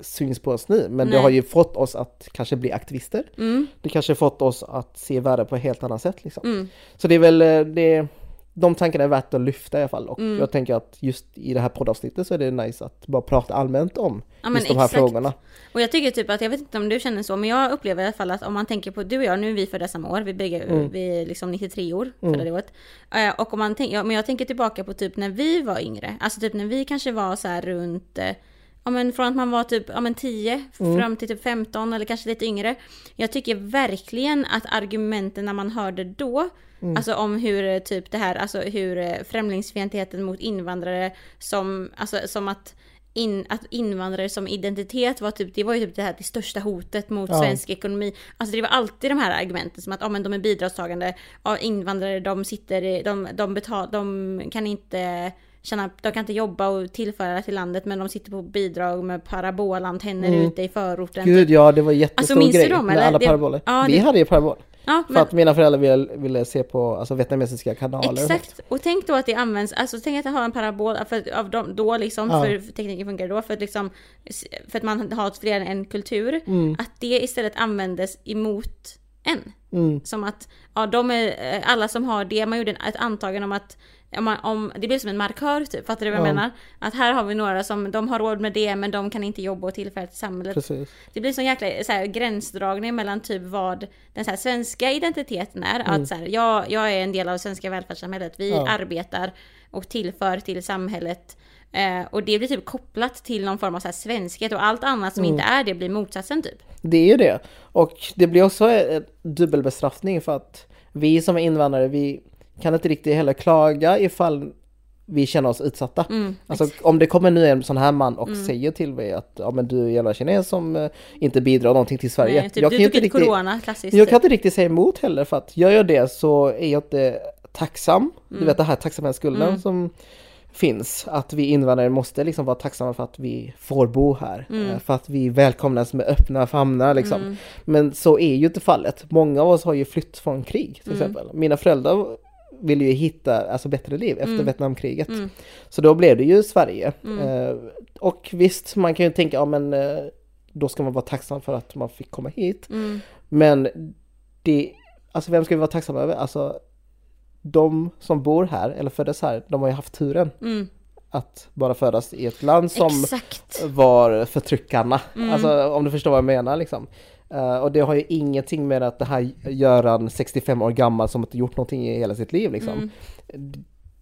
[SPEAKER 1] syns på oss nu, men det
[SPEAKER 2] Nej.
[SPEAKER 1] har ju fått oss att kanske bli aktivister.
[SPEAKER 2] Mm,
[SPEAKER 1] Det kanske fått oss att se världen på ett helt annat sätt liksom.
[SPEAKER 2] mm,
[SPEAKER 1] Så det är väl eh, det, de tankarna är värt att lyfta i alla fall och
[SPEAKER 2] Mm.
[SPEAKER 1] jag tänker att just i det här poddavsnittet så är det nice att bara prata allmänt om
[SPEAKER 2] Ja,
[SPEAKER 1] just de här
[SPEAKER 2] exakt.
[SPEAKER 1] frågorna.
[SPEAKER 2] Och jag tycker typ att, jag vet inte om du känner så, men jag upplever i alla fall att om man tänker på, du och jag, nu är vi födda samma år, vi bägge,
[SPEAKER 1] Mm.
[SPEAKER 2] vi är liksom 93 år, födda det året. Eh, Och om man tänker, ja, men jag tänker tillbaka på typ när vi var yngre, alltså typ när vi kanske var så här runt, eh, ja men från att man var typ, ja men 10
[SPEAKER 1] Mm.
[SPEAKER 2] fram till typ 15 eller kanske lite yngre. Jag tycker verkligen att argumenten när man hörde då,
[SPEAKER 1] Mm.
[SPEAKER 2] alltså om hur eh, typ det här, alltså hur eh, främlingsfientligheten mot invandrare som, alltså som att in, att invandrare som identitet var typ, det var ju typ det här det största hotet mot
[SPEAKER 1] Ja.
[SPEAKER 2] svensk ekonomi. Alltså det var alltid de här argumenten som att ja, men de är bidragstagande, ja, invandrare de sitter, de, de, betal, de kan inte tjäna, de kan inte jobba och tillföra till landet men de sitter på bidrag med parabolantenner
[SPEAKER 1] Mm.
[SPEAKER 2] ute i förorten.
[SPEAKER 1] Gud ja, det var en jättestor
[SPEAKER 2] Alltså, minns du
[SPEAKER 1] grej
[SPEAKER 2] dem,
[SPEAKER 1] med
[SPEAKER 2] eller?
[SPEAKER 1] alla
[SPEAKER 2] Det-
[SPEAKER 1] paraboler.
[SPEAKER 2] ja,
[SPEAKER 1] Vi
[SPEAKER 2] det-
[SPEAKER 1] hade ju parabol.
[SPEAKER 2] ja,
[SPEAKER 1] För
[SPEAKER 2] men,
[SPEAKER 1] att mina föräldrar ville, ville se på alltså, vietnamesiska kanaler. och.
[SPEAKER 2] Exakt, och tänk då att det används, alltså tänk att ha en parabol för, av dem, då liksom,
[SPEAKER 1] Ja.
[SPEAKER 2] för tekniken funkar då, för att liksom, för att man har fler än en kultur,
[SPEAKER 1] Mm.
[SPEAKER 2] att det istället användes emot en.
[SPEAKER 1] Mm.
[SPEAKER 2] Som att, ja de är, eh, alla som har det, man gjorde ett antagande om att om, man, om, det blir som en markör typ, fattar du vad jag
[SPEAKER 1] Ja.
[SPEAKER 2] menar? Att här har vi några som, de har råd med det men de kan inte jobba och tillföra till samhället.
[SPEAKER 1] Precis.
[SPEAKER 2] Det blir sån jäkla så här, gränsdragning mellan typ vad den så här, svenska identiteten är. Att så här, jag, jag är en del av svenska välfärdssamhället. Vi
[SPEAKER 1] Mm. Ja.
[SPEAKER 2] arbetar och tillför till samhället. Eh, och det blir typ kopplat till någon form av så här, svenskhet och allt annat som
[SPEAKER 1] Mm.
[SPEAKER 2] inte är det blir motsatsen typ.
[SPEAKER 1] Det är ju det. Och det blir också en dubbelbestraffning för att vi som är invandrare, vi kan inte riktigt heller klaga ifall vi känner oss utsatta.
[SPEAKER 2] Mm,
[SPEAKER 1] Alltså om det kommer nu en sån här man och säger till mig att ja men du är jävla kines som eh, inte bidrar någonting till Sverige.
[SPEAKER 2] Nej, typ,
[SPEAKER 1] jag
[SPEAKER 2] du
[SPEAKER 1] kan inte riktigt,
[SPEAKER 2] corona klassiskt.
[SPEAKER 1] jag kan
[SPEAKER 2] typ.
[SPEAKER 1] inte riktigt säga emot heller för att gör jag det så är jag inte tacksam.
[SPEAKER 2] Mm.
[SPEAKER 1] Du vet det här tacksamhetsskulden som finns. Att vi invandrare måste liksom vara tacksamma för att vi får bo här.
[SPEAKER 2] Mm.
[SPEAKER 1] eh, För att vi välkomnas med öppna famnar liksom. Men så är ju inte fallet. Många av oss har ju flytt från krig till
[SPEAKER 2] Mm.
[SPEAKER 1] exempel. Mina föräldrar ville ju hitta alltså, bättre liv efter
[SPEAKER 2] Mm.
[SPEAKER 1] Vietnamkriget.
[SPEAKER 2] Mm.
[SPEAKER 1] Så då blev det ju Sverige.
[SPEAKER 2] Mm.
[SPEAKER 1] Eh, och visst, man kan ju tänka, ja men eh, då ska man vara tacksam för att man fick komma hit.
[SPEAKER 2] Mm.
[SPEAKER 1] Men det, alltså vem ska vi vara tacksamma över? Alltså de som bor här eller föddes här, de har ju haft turen
[SPEAKER 2] Mm.
[SPEAKER 1] att bara födas i ett land som
[SPEAKER 2] Exakt.
[SPEAKER 1] var förtryckarna.
[SPEAKER 2] Mm.
[SPEAKER 1] Alltså om du förstår vad jag menar liksom. Eh, och det har ju ingenting med att det här Göran, 65 år gammal, som inte gjort någonting i hela sitt liv liksom.
[SPEAKER 2] Mm.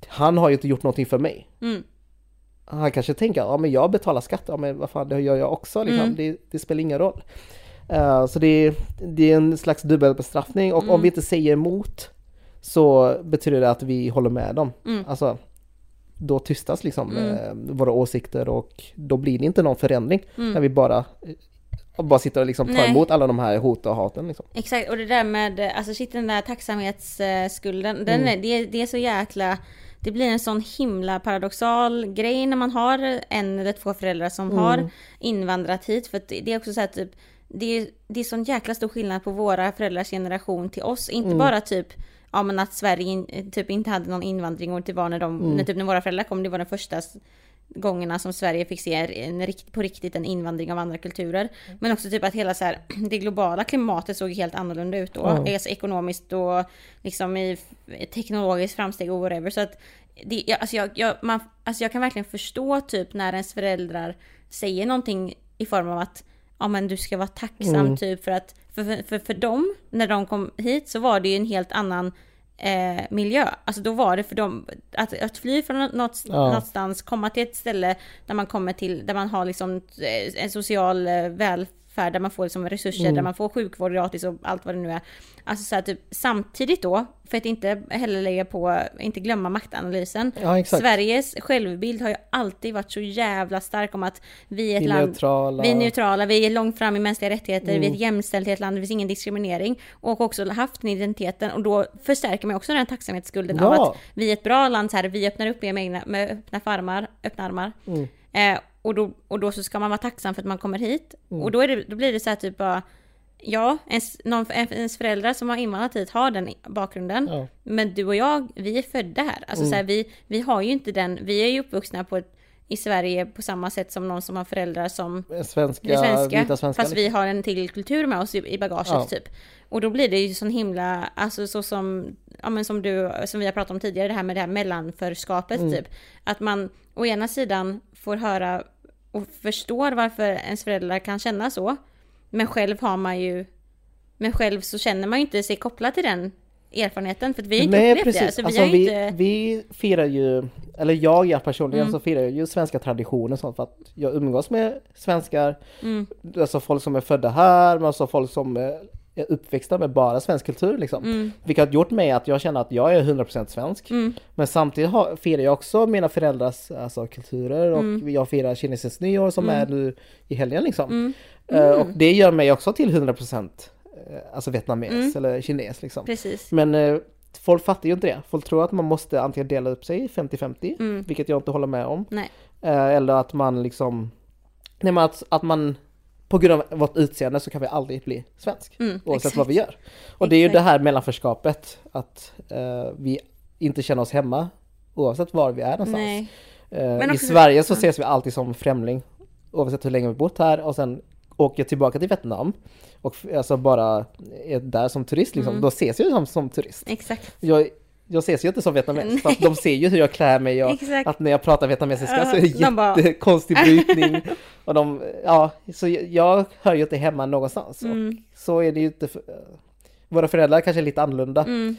[SPEAKER 1] Han har ju inte gjort någonting för mig.
[SPEAKER 2] Mm.
[SPEAKER 1] Han kanske tänker, ja men jag betalar skatt, ja men vad fan det gör jag också liksom.
[SPEAKER 2] Mm.
[SPEAKER 1] Det, det spelar ingen roll. Eh, så det är, det är en slags dubbelbestraffning och om
[SPEAKER 2] Mm.
[SPEAKER 1] vi inte säger emot så betyder det att vi håller med dem.
[SPEAKER 2] Mm.
[SPEAKER 1] Alltså, då tystas liksom
[SPEAKER 2] Mm.
[SPEAKER 1] eh, våra åsikter och då blir det inte någon förändring
[SPEAKER 2] Mm.
[SPEAKER 1] när vi bara, eh, bara sitter och liksom tar
[SPEAKER 2] Nej.
[SPEAKER 1] emot alla de här hot och haten. Liksom.
[SPEAKER 2] Exakt, och det där med, alltså shit den där tacksamhetsskulden, den
[SPEAKER 1] Mm.
[SPEAKER 2] är, det, det är så jäkla, det blir en sån himla paradoxal grej när man har en eller två föräldrar som
[SPEAKER 1] Mm.
[SPEAKER 2] har invandrat hit. För det är också så här typ, det är, det är sån jäkla stor skillnad på våra föräldrars generation till oss. Inte
[SPEAKER 1] Mm.
[SPEAKER 2] bara typ, ja men att Sverige in, typ inte hade någon invandring och det var när, de,
[SPEAKER 1] Mm.
[SPEAKER 2] när, typ när våra föräldrar kom, det var den första gångerna som Sverige fick se en, på riktigt en invandring av andra kulturer. Men också typ att hela så här, det globala klimatet såg helt annorlunda ut då.
[SPEAKER 1] Ja.
[SPEAKER 2] Alltså ekonomiskt och liksom i teknologiskt framsteg och whatever. Så att det, jag, alltså jag, jag, man, alltså jag kan verkligen förstå typ när ens föräldrar säger någonting i form av att ja men du ska vara tacksam
[SPEAKER 1] Mm.
[SPEAKER 2] typ för att för, för, för dem, när de kom hit så var det ju en helt annan eh, miljö. Alltså då var det för dem, att, att fly från något,
[SPEAKER 1] Ja.
[SPEAKER 2] någonstans, komma till ett ställe där man kommer till, där man har liksom eh, en social eh, välfärd, där man får liksom resurser,
[SPEAKER 1] Mm.
[SPEAKER 2] där man får sjukvård gratis och allt vad det nu är. Alltså så här, typ, samtidigt då, för att inte heller lägga på, inte glömma maktanalysen.
[SPEAKER 1] Ja.
[SPEAKER 2] Sveriges självbild har ju alltid varit så jävla stark om att vi är ett
[SPEAKER 1] Vi
[SPEAKER 2] land
[SPEAKER 1] neutrala.
[SPEAKER 2] vi är neutrala, vi är långt fram i mänskliga rättigheter,
[SPEAKER 1] Mm.
[SPEAKER 2] vi är ett jämställdhetsland, det finns ingen diskriminering. Och också haft den identiteten och då förstärker man också den tacksamhetsskulden av
[SPEAKER 1] Ja.
[SPEAKER 2] att vi är ett bra land så här, vi öppnar upp med, egna, med öppna, farmar, öppna armar.
[SPEAKER 1] Mm.
[SPEAKER 2] Eh, och, då, och då så ska man vara tacksam för att man kommer hit.
[SPEAKER 1] Mm.
[SPEAKER 2] Och då, är det, då blir det så här typ bara, ja, ens, någon, ens föräldrar som har invandrat hit har den bakgrunden.
[SPEAKER 1] Ja.
[SPEAKER 2] Men du och jag, vi är födda här. Alltså
[SPEAKER 1] Mm.
[SPEAKER 2] så här, vi, vi har ju inte den, vi är ju uppvuxna på ett, i Sverige på samma sätt som någon som har föräldrar som
[SPEAKER 1] Svenska,
[SPEAKER 2] det svenska,
[SPEAKER 1] vita svenska.
[SPEAKER 2] fast vi har en till kultur med oss i, i bagaget
[SPEAKER 1] Ja.
[SPEAKER 2] typ. Och då blir det ju sån himla, alltså så som, ja men som du, som vi har pratat om tidigare, det här med det här mellanförskapet
[SPEAKER 1] Mm.
[SPEAKER 2] typ. Att man å ena sidan får höra och förstår varför ens föräldrar kan känna så. Men själv har man ju, men själv så känner man ju inte sig kopplad till den erfarenheten för att vi har inte
[SPEAKER 1] Nej
[SPEAKER 2] upplevt
[SPEAKER 1] precis,
[SPEAKER 2] det. Så vi
[SPEAKER 1] alltså vi,
[SPEAKER 2] inte...
[SPEAKER 1] vi firar ju, eller jag ja, personligen
[SPEAKER 2] Mm.
[SPEAKER 1] så firar jag ju svenska traditioner sånt för att jag umgås med svenskar,
[SPEAKER 2] Mm,
[SPEAKER 1] alltså folk som är födda här, men också folk som uppväxta med bara svensk kultur liksom.
[SPEAKER 2] mm,
[SPEAKER 1] Vilket har gjort mig att jag känner att jag är 100% svensk.
[SPEAKER 2] mm,
[SPEAKER 1] Men samtidigt har, firar jag också mina föräldrars alltså, kulturer och
[SPEAKER 2] Mm.
[SPEAKER 1] jag firar kinesiskt nyår som
[SPEAKER 2] Mm.
[SPEAKER 1] är nu i helgen liksom. Eh, och
[SPEAKER 2] Mm.
[SPEAKER 1] det gör mig också till 100% eh, alltså vietnames eller kines liksom.
[SPEAKER 2] Precis.
[SPEAKER 1] Men eh, folk fattar ju inte det. Folk tror att man måste antingen dela upp sig 50-50,
[SPEAKER 2] Mm.
[SPEAKER 1] vilket jag inte håller med om. Eh, eller att man liksom, nej men att, att man på grund av vårt utseende så kan vi aldrig bli svensk.
[SPEAKER 2] Mm,
[SPEAKER 1] Oavsett
[SPEAKER 2] exakt.
[SPEAKER 1] vad vi gör. Och det är ju det här mellanförskapet, att eh, vi inte känner oss hemma oavsett var vi är någonstans.
[SPEAKER 2] Men
[SPEAKER 1] I Sverige så ses vi alltid som främling, oavsett hur länge vi bott här och sen åker jag tillbaka till Vietnam och alltså bara är där som turist liksom,
[SPEAKER 2] Mm.
[SPEAKER 1] då ses jag som, som turist.
[SPEAKER 2] Exakt.
[SPEAKER 1] Jag, jag ses ju inte som vietnames, för att de ser ju hur jag klär mig och att när jag pratar vietnamesiska så är det jättekonstig brytning. och de, ja, så jag, hör ju inte hemma någonstans.
[SPEAKER 2] Mm.
[SPEAKER 1] Så är det ju inte, för, våra föräldrar kanske är lite annorlunda.
[SPEAKER 2] Mm.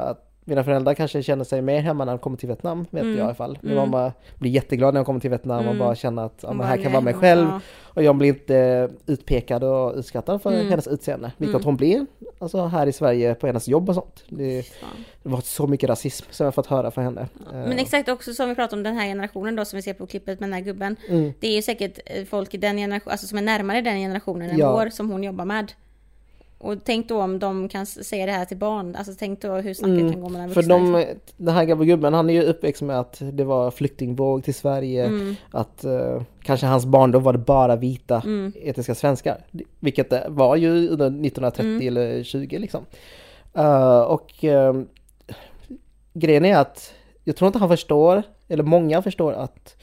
[SPEAKER 1] Att mina föräldrar kanske känner sig mer hemma när de kommer till Vietnam, vet
[SPEAKER 2] Mm.
[SPEAKER 1] jag i alla fall. Min
[SPEAKER 2] Mm.
[SPEAKER 1] mamma blir jätteglad när jag kommer till Vietnam och
[SPEAKER 2] Mm.
[SPEAKER 1] bara känner att ja, här kan jag vara mig själv.
[SPEAKER 2] ja.
[SPEAKER 1] Och jag blir inte utpekad och utskattad för
[SPEAKER 2] Mm.
[SPEAKER 1] hennes utseende, vilket
[SPEAKER 2] Mm.
[SPEAKER 1] hon blir alltså här i Sverige på hennes jobb och sånt. Det,
[SPEAKER 2] Fan.
[SPEAKER 1] det var så mycket rasism som jag fått höra från henne.
[SPEAKER 2] Men
[SPEAKER 1] Eh,
[SPEAKER 2] exakt också som vi pratade om den här generationen då som vi ser på klippet med den här gubben.
[SPEAKER 1] mm.
[SPEAKER 2] Det är ju säkert eh, folk i den generationen, alltså som är närmare den generationen än
[SPEAKER 1] Ja.
[SPEAKER 2] vår som hon jobbar med. Och tänk då om de kan säga det här till barn, alltså tänk då hur snacket
[SPEAKER 1] Mm,
[SPEAKER 2] kan gå mellan
[SPEAKER 1] För
[SPEAKER 2] vuxna.
[SPEAKER 1] de,
[SPEAKER 2] liksom.
[SPEAKER 1] den här gamla gubben, han är ju uppväxt med att det var flyktingvåg till Sverige,
[SPEAKER 2] Mm,
[SPEAKER 1] att eh, kanske hans barndom var det bara vita
[SPEAKER 2] mm,
[SPEAKER 1] etniska svenskar. Vilket det var ju under 1930
[SPEAKER 2] Mm.
[SPEAKER 1] eller 20 liksom. Eh, och eh, grejen är att jag tror inte han förstår, eller många förstår att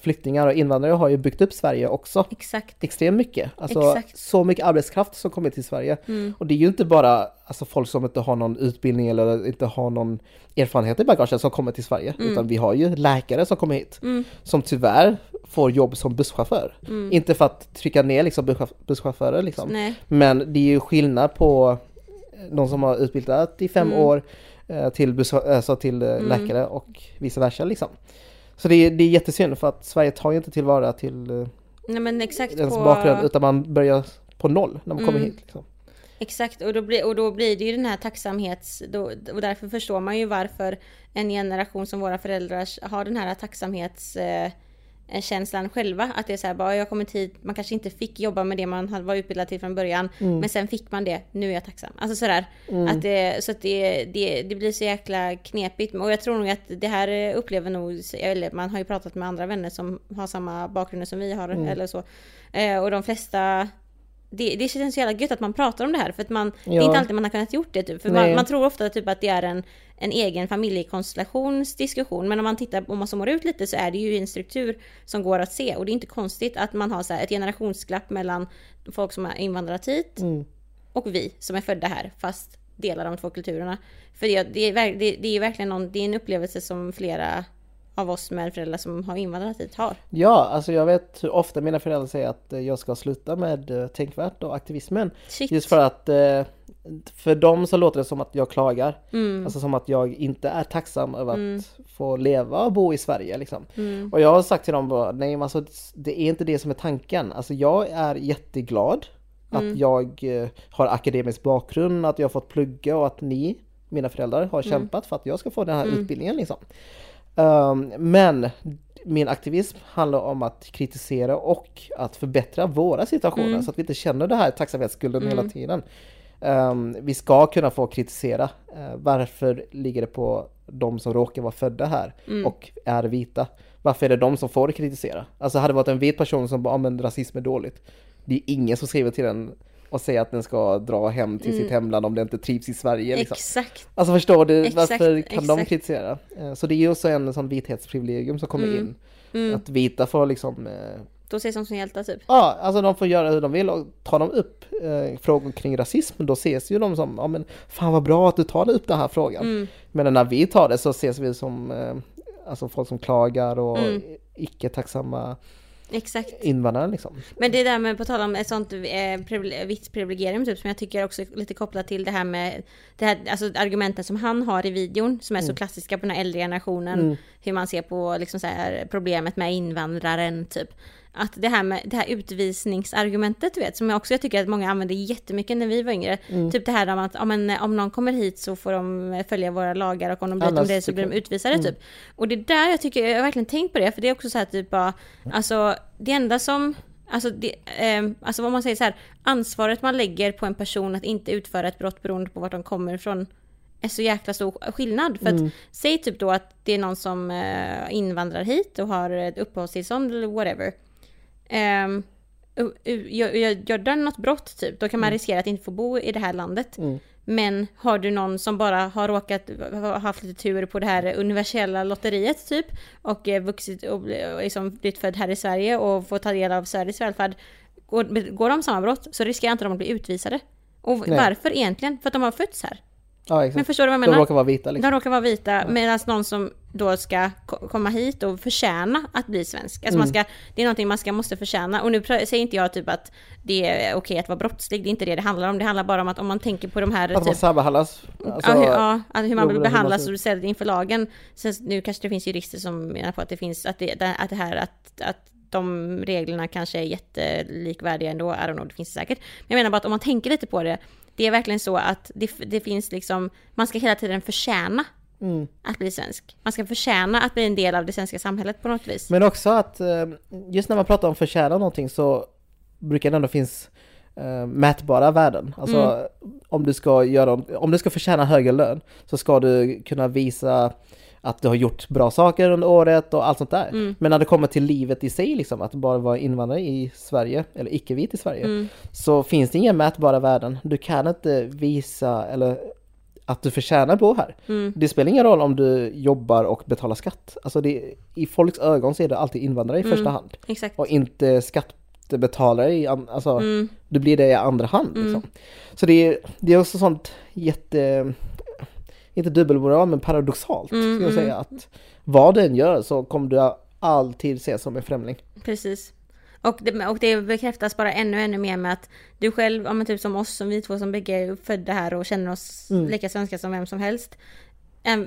[SPEAKER 1] flyktingar och invandrare har ju byggt upp Sverige också
[SPEAKER 2] exakt.
[SPEAKER 1] extremt mycket. Alltså
[SPEAKER 2] Exakt.
[SPEAKER 1] så mycket arbetskraft som kommer till Sverige.
[SPEAKER 2] Mm,
[SPEAKER 1] Och det är ju inte bara alltså, folk som inte har någon utbildning eller inte har någon erfarenhet i bagaget som kommer till Sverige.
[SPEAKER 2] Mm.
[SPEAKER 1] Utan vi har ju läkare som kommer hit.
[SPEAKER 2] mm,
[SPEAKER 1] Som tyvärr får jobb som busschaufför.
[SPEAKER 2] mm.
[SPEAKER 1] Inte för att trycka ner liksom busschauff- busschaufförer liksom.
[SPEAKER 2] Nej,
[SPEAKER 1] Men det är ju skillnad på de som har utbildat i fem
[SPEAKER 2] Mm.
[SPEAKER 1] år eh, till, buss, alltså till eh,
[SPEAKER 2] Mm.
[SPEAKER 1] läkare och vice versa liksom. Så det är, det är jättesynd för att Sverige tar ju inte tillvara till eh,
[SPEAKER 2] nej men exakt
[SPEAKER 1] ens
[SPEAKER 2] på...
[SPEAKER 1] bakgrund utan man börjar på noll när man kommer
[SPEAKER 2] Mm.
[SPEAKER 1] hit. Liksom.
[SPEAKER 2] Exakt, och då, blir, och då blir det ju den här tacksamhets... Då, och därför förstår man ju varför en generation som våra föräldrar har den här tacksamhets... Eh, eh, känslan själva. Att det är så här, bara jag kommit hit, man kanske inte fick jobba med det man var utbildad till från början.
[SPEAKER 1] Mm.
[SPEAKER 2] Men sen fick man det, nu är jag tacksam. Alltså sådär.
[SPEAKER 1] Mm.
[SPEAKER 2] Att det, så att det, det, det blir så jäkla knepigt. Och jag tror nog att det här eh, upplever nog, eller man har ju pratat med andra vänner som har samma bakgrund som vi har
[SPEAKER 1] Mm.
[SPEAKER 2] eller så. Eh, och de flesta det, det känns så jävla gött att man pratar om det här för att man, det är
[SPEAKER 1] Ja.
[SPEAKER 2] inte alltid man har kunnat gjort det typ. För man, man tror ofta typ att det är en, en egen familjekonstellationsdiskussion. Men om man tittar, om man zoomar ut lite så är det ju en struktur som går att se. Och det är inte konstigt att man har så ett generationsglapp mellan folk som har invandrat hit
[SPEAKER 1] Mm.
[SPEAKER 2] och vi som är födda här fast delar de två kulturerna. För det, det, är, det, det är verkligen någon, det är en upplevelse som flera av oss med föräldrar som har invandrat hit har.
[SPEAKER 1] Ja, alltså jag vet hur ofta mina föräldrar säger att eh, jag ska sluta med eh, tänkvärt och aktivismen.
[SPEAKER 2] Shit.
[SPEAKER 1] Just för att eh, för dem så låter det som att jag klagar.
[SPEAKER 2] Mm,
[SPEAKER 1] Alltså som att jag inte är tacksam över att
[SPEAKER 2] Mm.
[SPEAKER 1] få leva och bo i Sverige liksom.
[SPEAKER 2] mm,
[SPEAKER 1] Och jag har sagt till dem bara, nej men alltså det är inte det som är tanken. Alltså jag är jätteglad
[SPEAKER 2] Mm.
[SPEAKER 1] att jag eh, har akademisk bakgrund, att jag har fått plugga och att ni, mina föräldrar, har kämpat för att jag ska få den här
[SPEAKER 2] Mm.
[SPEAKER 1] utbildningen liksom. Um, men min aktivism handlar om att kritisera och att förbättra våra situationer
[SPEAKER 2] Mm.
[SPEAKER 1] så att vi inte känner det här tacksamhetsskulden
[SPEAKER 2] Mm.
[SPEAKER 1] hela tiden. Um, vi ska kunna få kritisera. Uh, varför ligger det på de som råkar vara födda här
[SPEAKER 2] Mm.
[SPEAKER 1] och är vita? Varför är det de som får kritisera? Alltså hade det varit en vit person som bara, ah, men rasism är dåligt. Det är ingen som skriver till den och säger att den ska dra hem till sitt
[SPEAKER 2] Mm.
[SPEAKER 1] hemland om den inte trivs i Sverige. Liksom.
[SPEAKER 2] Exakt.
[SPEAKER 1] Alltså förstår du,
[SPEAKER 2] Exakt,
[SPEAKER 1] varför kan de
[SPEAKER 2] exakt.
[SPEAKER 1] kritisera? Eh, Så det är ju också en sån vithetsprivilegium som kommer
[SPEAKER 2] Mm.
[SPEAKER 1] in.
[SPEAKER 2] Mm.
[SPEAKER 1] Att vita får liksom, eh,
[SPEAKER 2] Då ses de som hjältar typ.
[SPEAKER 1] ja alltså de får göra hur de vill och tar de upp eh, frågor kring rasism då ses ju de som, ja men fan vad bra att du tar upp den här frågan.
[SPEAKER 2] Mm.
[SPEAKER 1] Men när vi tar det så ses vi som eh, alltså folk som klagar och
[SPEAKER 2] Mm.
[SPEAKER 1] icke tacksamma
[SPEAKER 2] Exakt.
[SPEAKER 1] invandraren liksom.
[SPEAKER 2] Men det där med, på tal om ett sånt eh, vitt privilegium typ, som jag tycker också lite kopplat till det här med det här, alltså argumenten som han har i videon, som är så klassiska på den här äldre generationen, hur man ser på liksom så här, problemet med invandraren typ. Att det här med det här utvisningsargumentet du vet, som jag också jag tycker att många använde jättemycket när vi var yngre. Typ det här om att ja, men, om någon kommer hit så får de följa våra lagar och om de bryter om det så blir de
[SPEAKER 1] tycker-
[SPEAKER 2] utvisade typ. Och det där jag tycker, jag har verkligen tänkt på det, för det är också så här typ bara, alltså det enda som Alltså, det, eh, alltså vad man säger så här, ansvaret man lägger på en person att inte utföra ett brott beroende på vart de kommer ifrån är så jäkla stor skillnad. För att säg typ då att det är någon som eh, invandrar hit och har ett uppehållstillstånd eller whatever. Um, gör, gör, den något brott typ, då kan man riskera att inte få bo i det här landet. Men har du någon som bara har råkat ha haft lite tur på det här universella lotteriet typ och eh, vuxit och liksom blivit född här i Sverige och får ta del av Sveriges välfärd. Går, går de samma brott så riskerar inte de att bli utvisade. Och
[SPEAKER 1] Nej.
[SPEAKER 2] varför egentligen? För att de har fötts här.
[SPEAKER 1] Ja.
[SPEAKER 2] Men förstår du vad jag
[SPEAKER 1] De
[SPEAKER 2] menar?
[SPEAKER 1] råkar vara vita liksom.
[SPEAKER 2] De råkar vara vita, medan någon som då ska ko- komma hit och förtjäna att bli svensk. Alltså man
[SPEAKER 1] Mm.
[SPEAKER 2] ska, det är någonting man ska, måste förtjäna. Och nu säger inte jag typ att det är okej att vara brottslig, det är inte det det handlar om. Det handlar bara om att om man tänker på de här...
[SPEAKER 1] Att man
[SPEAKER 2] Typ,
[SPEAKER 1] särbehandlas. Alltså,
[SPEAKER 2] ja, hur, ja, hur man blir
[SPEAKER 1] man
[SPEAKER 2] behandlad och ställd inför lagen. Sen, nu kanske det finns jurister som menar på att det finns, att det, att det här, att, att de reglerna kanske är jättelikvärdiga ändå, I don't know, det finns det säkert. Men jag menar bara att om man tänker lite på det, det är verkligen så att det, det finns liksom, man ska hela tiden förtjäna
[SPEAKER 1] Mm.
[SPEAKER 2] att bli svensk. Man ska förtjäna att bli en del av det svenska samhället på något vis.
[SPEAKER 1] Men också att eh, just när man pratar om förtjäna någonting så brukar det ändå finnas eh, mätbara värden. Alltså
[SPEAKER 2] Mm.
[SPEAKER 1] om du ska göra, om du ska förtjäna högre lön så ska du kunna visa att du har gjort bra saker under året och allt sånt där.
[SPEAKER 2] Mm.
[SPEAKER 1] Men när det kommer till livet i sig, liksom, att bara vara invandrare i Sverige, eller icke-vit i Sverige,
[SPEAKER 2] Mm.
[SPEAKER 1] så finns det inga mätbara värden. Du kan inte visa eller att du förtjänar bo här.
[SPEAKER 2] Mm.
[SPEAKER 1] Det spelar ingen roll om du jobbar och betalar skatt. Alltså det, i folks ögon så är det alltid invandrare i
[SPEAKER 2] Mm.
[SPEAKER 1] första hand.
[SPEAKER 2] Exakt.
[SPEAKER 1] Och inte skattebetalare i, alltså
[SPEAKER 2] Mm.
[SPEAKER 1] du blir det i andra hand liksom. Så det är, det är också sånt jätte, inte dubbelmoral men paradoxalt
[SPEAKER 2] Mm,
[SPEAKER 1] ska jag
[SPEAKER 2] mm.
[SPEAKER 1] säga att vad den gör så kommer du alltid ses som en främling.
[SPEAKER 2] Precis. Och det, och det bekräftas bara ännu, ännu mer med att du själv, ja men typ som oss, som vi två som bägge är födda här och känner oss
[SPEAKER 1] Mm.
[SPEAKER 2] lika svenska som vem som helst.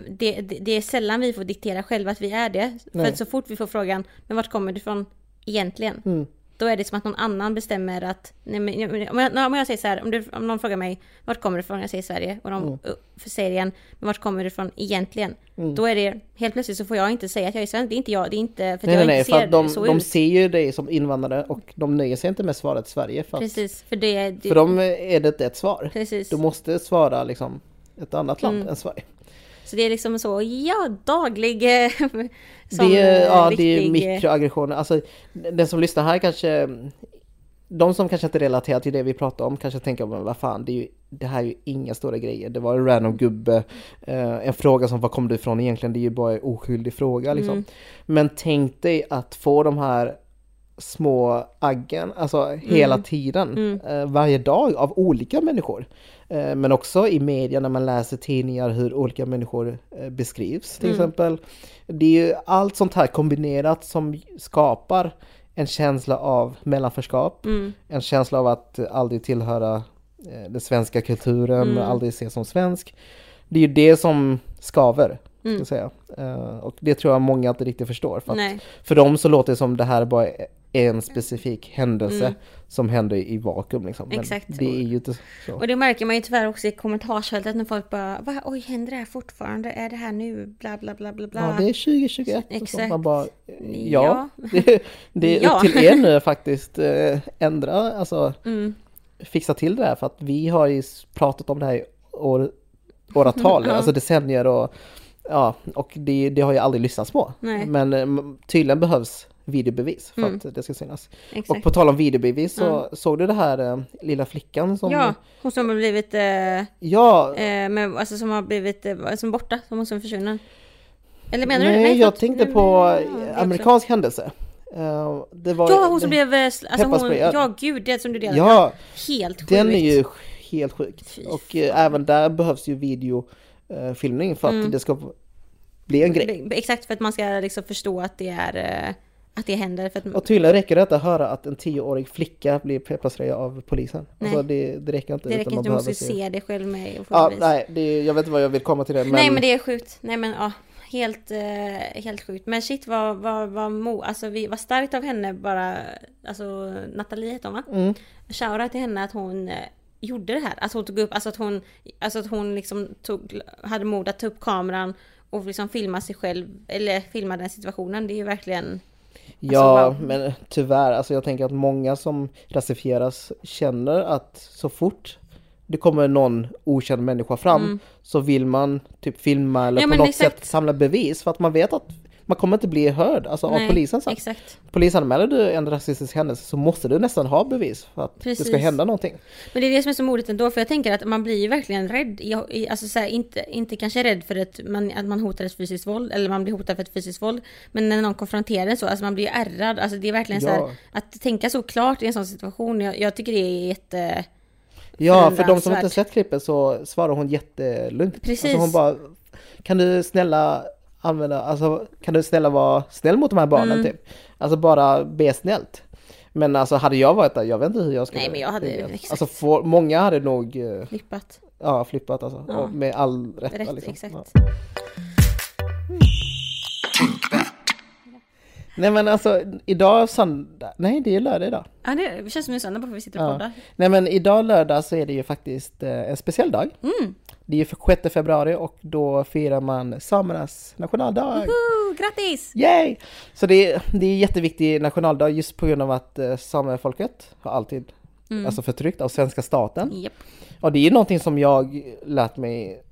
[SPEAKER 2] Det, det, det är sällan vi får diktera själva att vi är det. För
[SPEAKER 1] Nej.
[SPEAKER 2] att så fort vi får frågan, men vart kommer du ifrån egentligen?
[SPEAKER 1] Mm.
[SPEAKER 2] Då är det som att någon annan bestämmer att, nej men, om, jag, om jag säger så här, om, du, om någon frågar mig, vart kommer du ifrån? Jag säger Sverige. Och de
[SPEAKER 1] Mm.
[SPEAKER 2] uh, säger igen, men vart kommer du ifrån egentligen?
[SPEAKER 1] Mm.
[SPEAKER 2] Då är det, helt plötsligt så får jag inte säga att jag är svensk. Det är inte jag, det är inte för
[SPEAKER 1] Nej,
[SPEAKER 2] jag
[SPEAKER 1] nej, nej,
[SPEAKER 2] inte
[SPEAKER 1] för
[SPEAKER 2] ser
[SPEAKER 1] de,
[SPEAKER 2] så
[SPEAKER 1] de
[SPEAKER 2] ut.
[SPEAKER 1] ser ju dig som invandrare och de nöjer sig inte med svaret Sverige för,
[SPEAKER 2] Precis, för det... det
[SPEAKER 1] för dem är det inte ett svar.
[SPEAKER 2] precis.
[SPEAKER 1] Du måste svara liksom ett annat land
[SPEAKER 2] Mm.
[SPEAKER 1] än Sverige.
[SPEAKER 2] Så det är liksom så, ja, daglig... eh, som,
[SPEAKER 1] det är,
[SPEAKER 2] eh,
[SPEAKER 1] ja, det är
[SPEAKER 2] riktig, eh,
[SPEAKER 1] mikroaggressioner. Alltså, den som lyssnar här kanske... De som kanske inte relaterar till det vi pratar om kanske tänker, men vad fan, det, är ju, det här är ju inga stora grejer. Det var en random gubbe, eh, en fråga som var kom du ifrån egentligen? Det är ju bara en oskyldig fråga liksom.
[SPEAKER 2] Mm.
[SPEAKER 1] Men tänk dig att få de här små aggen, alltså hela
[SPEAKER 2] Mm.
[SPEAKER 1] tiden,
[SPEAKER 2] Mm.
[SPEAKER 1] eh, varje dag av olika människor. Eh, men också i media när man läser tidningar hur olika människor eh, beskrivs till
[SPEAKER 2] Mm.
[SPEAKER 1] exempel. Det är ju allt sånt här kombinerat som skapar en känsla av mellanförskap,
[SPEAKER 2] Mm,
[SPEAKER 1] en känsla av att aldrig tillhöra den svenska kulturen,
[SPEAKER 2] Mm.
[SPEAKER 1] aldrig ses som svensk. Det är ju det som skaver, ska
[SPEAKER 2] mm.
[SPEAKER 1] säga. Eh, och det tror jag många inte riktigt förstår. För, att för dem så låter det som det här bara en specifik händelse
[SPEAKER 2] Mm.
[SPEAKER 1] som händer i vakuum liksom.
[SPEAKER 2] Exakt.
[SPEAKER 1] det är ju inte så.
[SPEAKER 2] och det märker man ju tyvärr också i kommentarsfältet när folk bara Va, oj händer det här fortfarande? Är det här nu? Bla bla bla bla bla.
[SPEAKER 1] Ja, det är 2021 och så
[SPEAKER 2] Exakt.
[SPEAKER 1] man bara,
[SPEAKER 2] Ja.
[SPEAKER 1] ja, det, det är
[SPEAKER 2] Ja.
[SPEAKER 1] upp till er nu faktiskt eh, ändra, alltså
[SPEAKER 2] Mm,
[SPEAKER 1] fixa till det här för att vi har ju pratat om det här i år, åratal,
[SPEAKER 2] Ja.
[SPEAKER 1] alltså decennier och ja, och det, det har ju aldrig lyssnats på.
[SPEAKER 2] Nej.
[SPEAKER 1] Men eh, tydligen behövs videobevis för
[SPEAKER 2] Mm.
[SPEAKER 1] att det ska synas.
[SPEAKER 2] exakt.
[SPEAKER 1] Och på tal om videobevis så såg du det här eh, lilla flickan som...
[SPEAKER 2] Ja, hon som har blivit, eh,
[SPEAKER 1] Ja,
[SPEAKER 2] eh, med, alltså som har blivit, eh, som borta, som hon som försvunnen. Eller menar du?
[SPEAKER 1] nej, jag tänkte
[SPEAKER 2] Nej,
[SPEAKER 1] på
[SPEAKER 2] det
[SPEAKER 1] eh,
[SPEAKER 2] också.
[SPEAKER 1] amerikansk händelse. Eh, det var,
[SPEAKER 2] Ja, hon som blev, eh, alltså hon, ja gud, det som du delade.
[SPEAKER 1] Ja,
[SPEAKER 2] Helt sjukt.
[SPEAKER 1] den är ju helt sjukt.
[SPEAKER 2] Fy
[SPEAKER 1] Och eh, även där behövs ju videofilmning för att
[SPEAKER 2] Mm.
[SPEAKER 1] det ska bli en grej.
[SPEAKER 2] Exakt, för att man ska liksom förstå att det är, att det händer. Att,
[SPEAKER 1] Och tydligen räcker det inte att höra att en tioårig flicka blir pepparspray av polisen.
[SPEAKER 2] Nej.
[SPEAKER 1] Alltså det, det räcker inte.
[SPEAKER 2] det räcker
[SPEAKER 1] man
[SPEAKER 2] inte, du måste se det själv med
[SPEAKER 1] Ja, nej, det, jag vet inte vad jag vill komma till det. Men,
[SPEAKER 2] Nej men det är sjukt. Nej men ja, helt, eh, helt sjukt. Men shit vad, vad, vad, mo, alltså, vi, vad starkt av henne bara, alltså Nathalie heter hon va?
[SPEAKER 1] Mm.
[SPEAKER 2] Shoutout till henne att hon eh, gjorde det här. Alltså hon tog upp, alltså att hon, alltså att hon liksom tog, hade mod att ta upp kameran och liksom filma sig själv, eller filma den situationen. Det är ju verkligen,
[SPEAKER 1] Ja,
[SPEAKER 2] Alltså, wow.
[SPEAKER 1] men tyvärr, alltså jag tänker att många som rasifieras känner att så fort det kommer någon okänd människa fram så vill man typ filma eller
[SPEAKER 2] Mm. Ja,
[SPEAKER 1] på något
[SPEAKER 2] exakt.
[SPEAKER 1] sätt samla bevis för att man vet att man kommer inte bli hörd alltså av
[SPEAKER 2] Nej,
[SPEAKER 1] polisen sen.
[SPEAKER 2] exakt.
[SPEAKER 1] Polisanmäler du en rasistisk händelse så måste du nästan ha bevis för att det ska
[SPEAKER 2] Precis.
[SPEAKER 1] hända någonting.
[SPEAKER 2] Men det är det som är så modigt ändå, för jag tänker att man blir ju verkligen rädd. I, alltså så här, inte, inte kanske rädd för att man, att man hotar ett fysiskt våld, eller man blir hotad för ett fysiskt våld. Men när någon konfronterar en så, alltså man blir ju ärrad. Alltså det är verkligen så
[SPEAKER 1] Ja.
[SPEAKER 2] här, att tänka så klart i en sån situation. Jag, jag tycker det är jätte...
[SPEAKER 1] Ja, för de som inte sett klippet så svarar hon jättelugnt.
[SPEAKER 2] Precis.
[SPEAKER 1] Alltså hon bara, kan du snälla använda, alltså kan du snälla vara snäll mot de här barnen
[SPEAKER 2] Mm.
[SPEAKER 1] typ? Alltså bara be snällt. Men alltså hade jag varit där, jag vet inte hur jag skulle...
[SPEAKER 2] Nej, men jag hade- exakt.
[SPEAKER 1] Alltså få, många hade nog eh,
[SPEAKER 2] Flippat.
[SPEAKER 1] ja, flippat alltså.
[SPEAKER 2] Ja.
[SPEAKER 1] Med all rätt.
[SPEAKER 2] Rätt,
[SPEAKER 1] liksom.
[SPEAKER 2] exakt.
[SPEAKER 1] Ja. Nej men alltså idag söndag, nej det är lördag idag.
[SPEAKER 2] Ja, det känns som en söndag bara för att vi sitter och
[SPEAKER 1] Ja.
[SPEAKER 2] poddar.
[SPEAKER 1] Nej men idag lördag så är det ju faktiskt eh, en speciell dag.
[SPEAKER 2] Mm.
[SPEAKER 1] Det är ju för 6 februari och då firar man samernas nationaldag.
[SPEAKER 2] Woohoo, grattis!
[SPEAKER 1] Yay! Så det är, det är en jätteviktig nationaldag just på grund av att eh, samefolket har alltid
[SPEAKER 2] Mm.
[SPEAKER 1] alltså förtryckt av svenska staten.
[SPEAKER 2] Japp.
[SPEAKER 1] Och det är ju någonting som jag lärt mig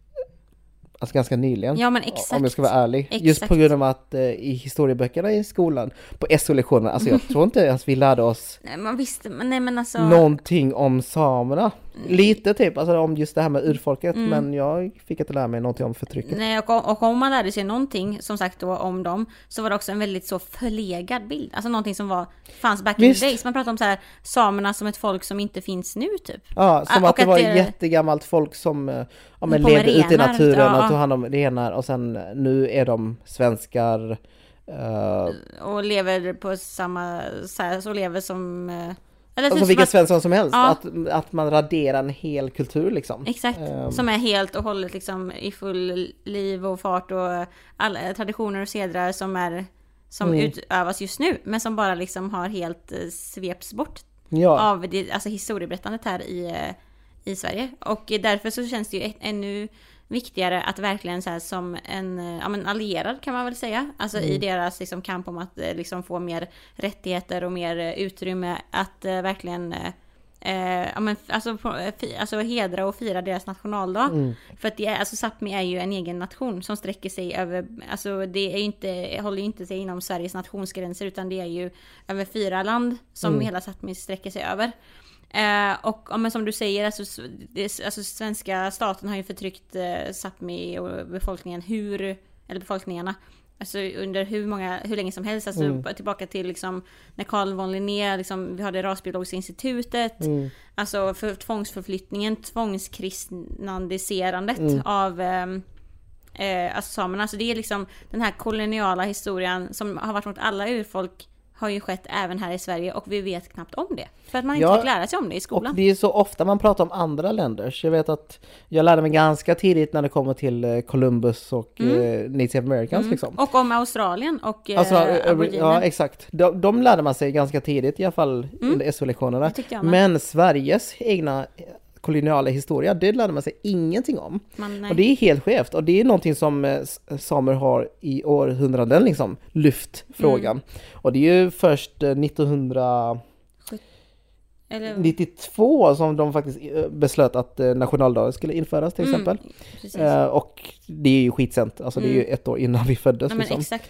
[SPEAKER 1] alltså ganska nyligen.
[SPEAKER 2] Ja men exakt.
[SPEAKER 1] Om jag ska vara ärlig. Just
[SPEAKER 2] Exakt.
[SPEAKER 1] på grund av att eh, i historieböckerna i skolan, på SO-lektionerna, alltså jag tror inte ens vi lärde oss
[SPEAKER 2] Nej, man visste, men nej men alltså.
[SPEAKER 1] någonting om samerna. Lite typ, alltså om just det här med urfolket,
[SPEAKER 2] Mm.
[SPEAKER 1] men jag fick inte lära mig någonting om förtrycket.
[SPEAKER 2] Nej, och, om- och om man lärde sig någonting, som sagt då, om dem, så var det också en väldigt så förlegad bild. Alltså någonting som var, fanns back
[SPEAKER 1] Visst.
[SPEAKER 2] in the days. Man pratar om så här, samerna som ett folk som inte finns nu typ.
[SPEAKER 1] Ja, som
[SPEAKER 2] Ah,
[SPEAKER 1] att
[SPEAKER 2] och
[SPEAKER 1] det
[SPEAKER 2] att
[SPEAKER 1] var
[SPEAKER 2] det-
[SPEAKER 1] jättegammalt folk som eh, ja, men levde ute i naturen
[SPEAKER 2] ja.
[SPEAKER 1] och tog hand om renar och sen eh, nu är de svenskar. eh,
[SPEAKER 2] Och lever på samma, så, här, så lever som... Eller
[SPEAKER 1] alltså
[SPEAKER 2] typ
[SPEAKER 1] vilken
[SPEAKER 2] att,
[SPEAKER 1] svensson som helst.
[SPEAKER 2] Ja.
[SPEAKER 1] Att, att man raderar en hel kultur liksom.
[SPEAKER 2] Exakt,
[SPEAKER 1] Ehm.
[SPEAKER 2] som är helt och hållet liksom i full liv och fart och alla traditioner och sedrar som är som
[SPEAKER 1] Mm.
[SPEAKER 2] utövas just nu, men som bara liksom har helt eh, svepts bort
[SPEAKER 1] Ja,
[SPEAKER 2] av det, alltså historieberättandet här i, eh, i Sverige. Och därför så känns det ju ett, ännu viktigare att verkligen så här som en eh, ja, men allierad kan man väl säga. Alltså i deras liksom, kamp om att eh, liksom få mer rättigheter och mer eh, utrymme att eh, verkligen eh, ja, men, alltså, alltså hedra och fira deras nationaldag. För att det är, alltså, Sápmi är ju en egen nation som sträcker sig över, alltså det är inte, håller ju inte sig inom Sveriges nationsgränser utan det är ju över fyra land som hela Sápmi sträcker sig över. Eh, och ja, men som du säger, alltså, det, alltså svenska staten har ju förtryckt eh, Sápmi och befolkningen hur, eller befolkningsarna, Alltså under hur många, hur länge som helst, alltså
[SPEAKER 1] Mm.
[SPEAKER 2] tillbaka till liksom när Carl von Linné, liksom, vi har det rasbiologiska institutet,
[SPEAKER 1] Mm.
[SPEAKER 2] alltså för tvångsförflyttningen, tvångskristnandiserandet
[SPEAKER 1] Mm.
[SPEAKER 2] av ehm, eh, alltså samerna. Alltså det är liksom den här koloniala historien som har varit mot alla urfolk har ju skett även här i Sverige och vi vet knappt om det. För att man inte
[SPEAKER 1] Ja,
[SPEAKER 2] fick lära sig om det i
[SPEAKER 1] och
[SPEAKER 2] skolan.
[SPEAKER 1] det är så ofta man pratar om andra länder. Så jag vet att jag lärde mig ganska tidigt när det kommer till eh, Columbus och eh, Native Americans liksom.
[SPEAKER 2] Och om Australien och eh,
[SPEAKER 1] Alltså, eh, ja exakt. De, de lärde man sig ganska tidigt i alla fall under SO-lektionerna.
[SPEAKER 2] Mm. Jag med.
[SPEAKER 1] Men Sveriges egna koloniala historia, det lärde man sig ingenting om.
[SPEAKER 2] Man.
[SPEAKER 1] Och det är helt skevt och det är någonting som eh, samer har i århundraden liksom lyft frågan.
[SPEAKER 2] Mm.
[SPEAKER 1] Och det är ju först eh, 1992
[SPEAKER 2] Eller,
[SPEAKER 1] som de faktiskt eh, beslöt att eh, nationaldagen skulle införas till
[SPEAKER 2] Mm,
[SPEAKER 1] exempel. Eh, och det är ju skitsent, alltså det är ju ett år innan vi föddes
[SPEAKER 2] ja,
[SPEAKER 1] liksom.
[SPEAKER 2] exakt.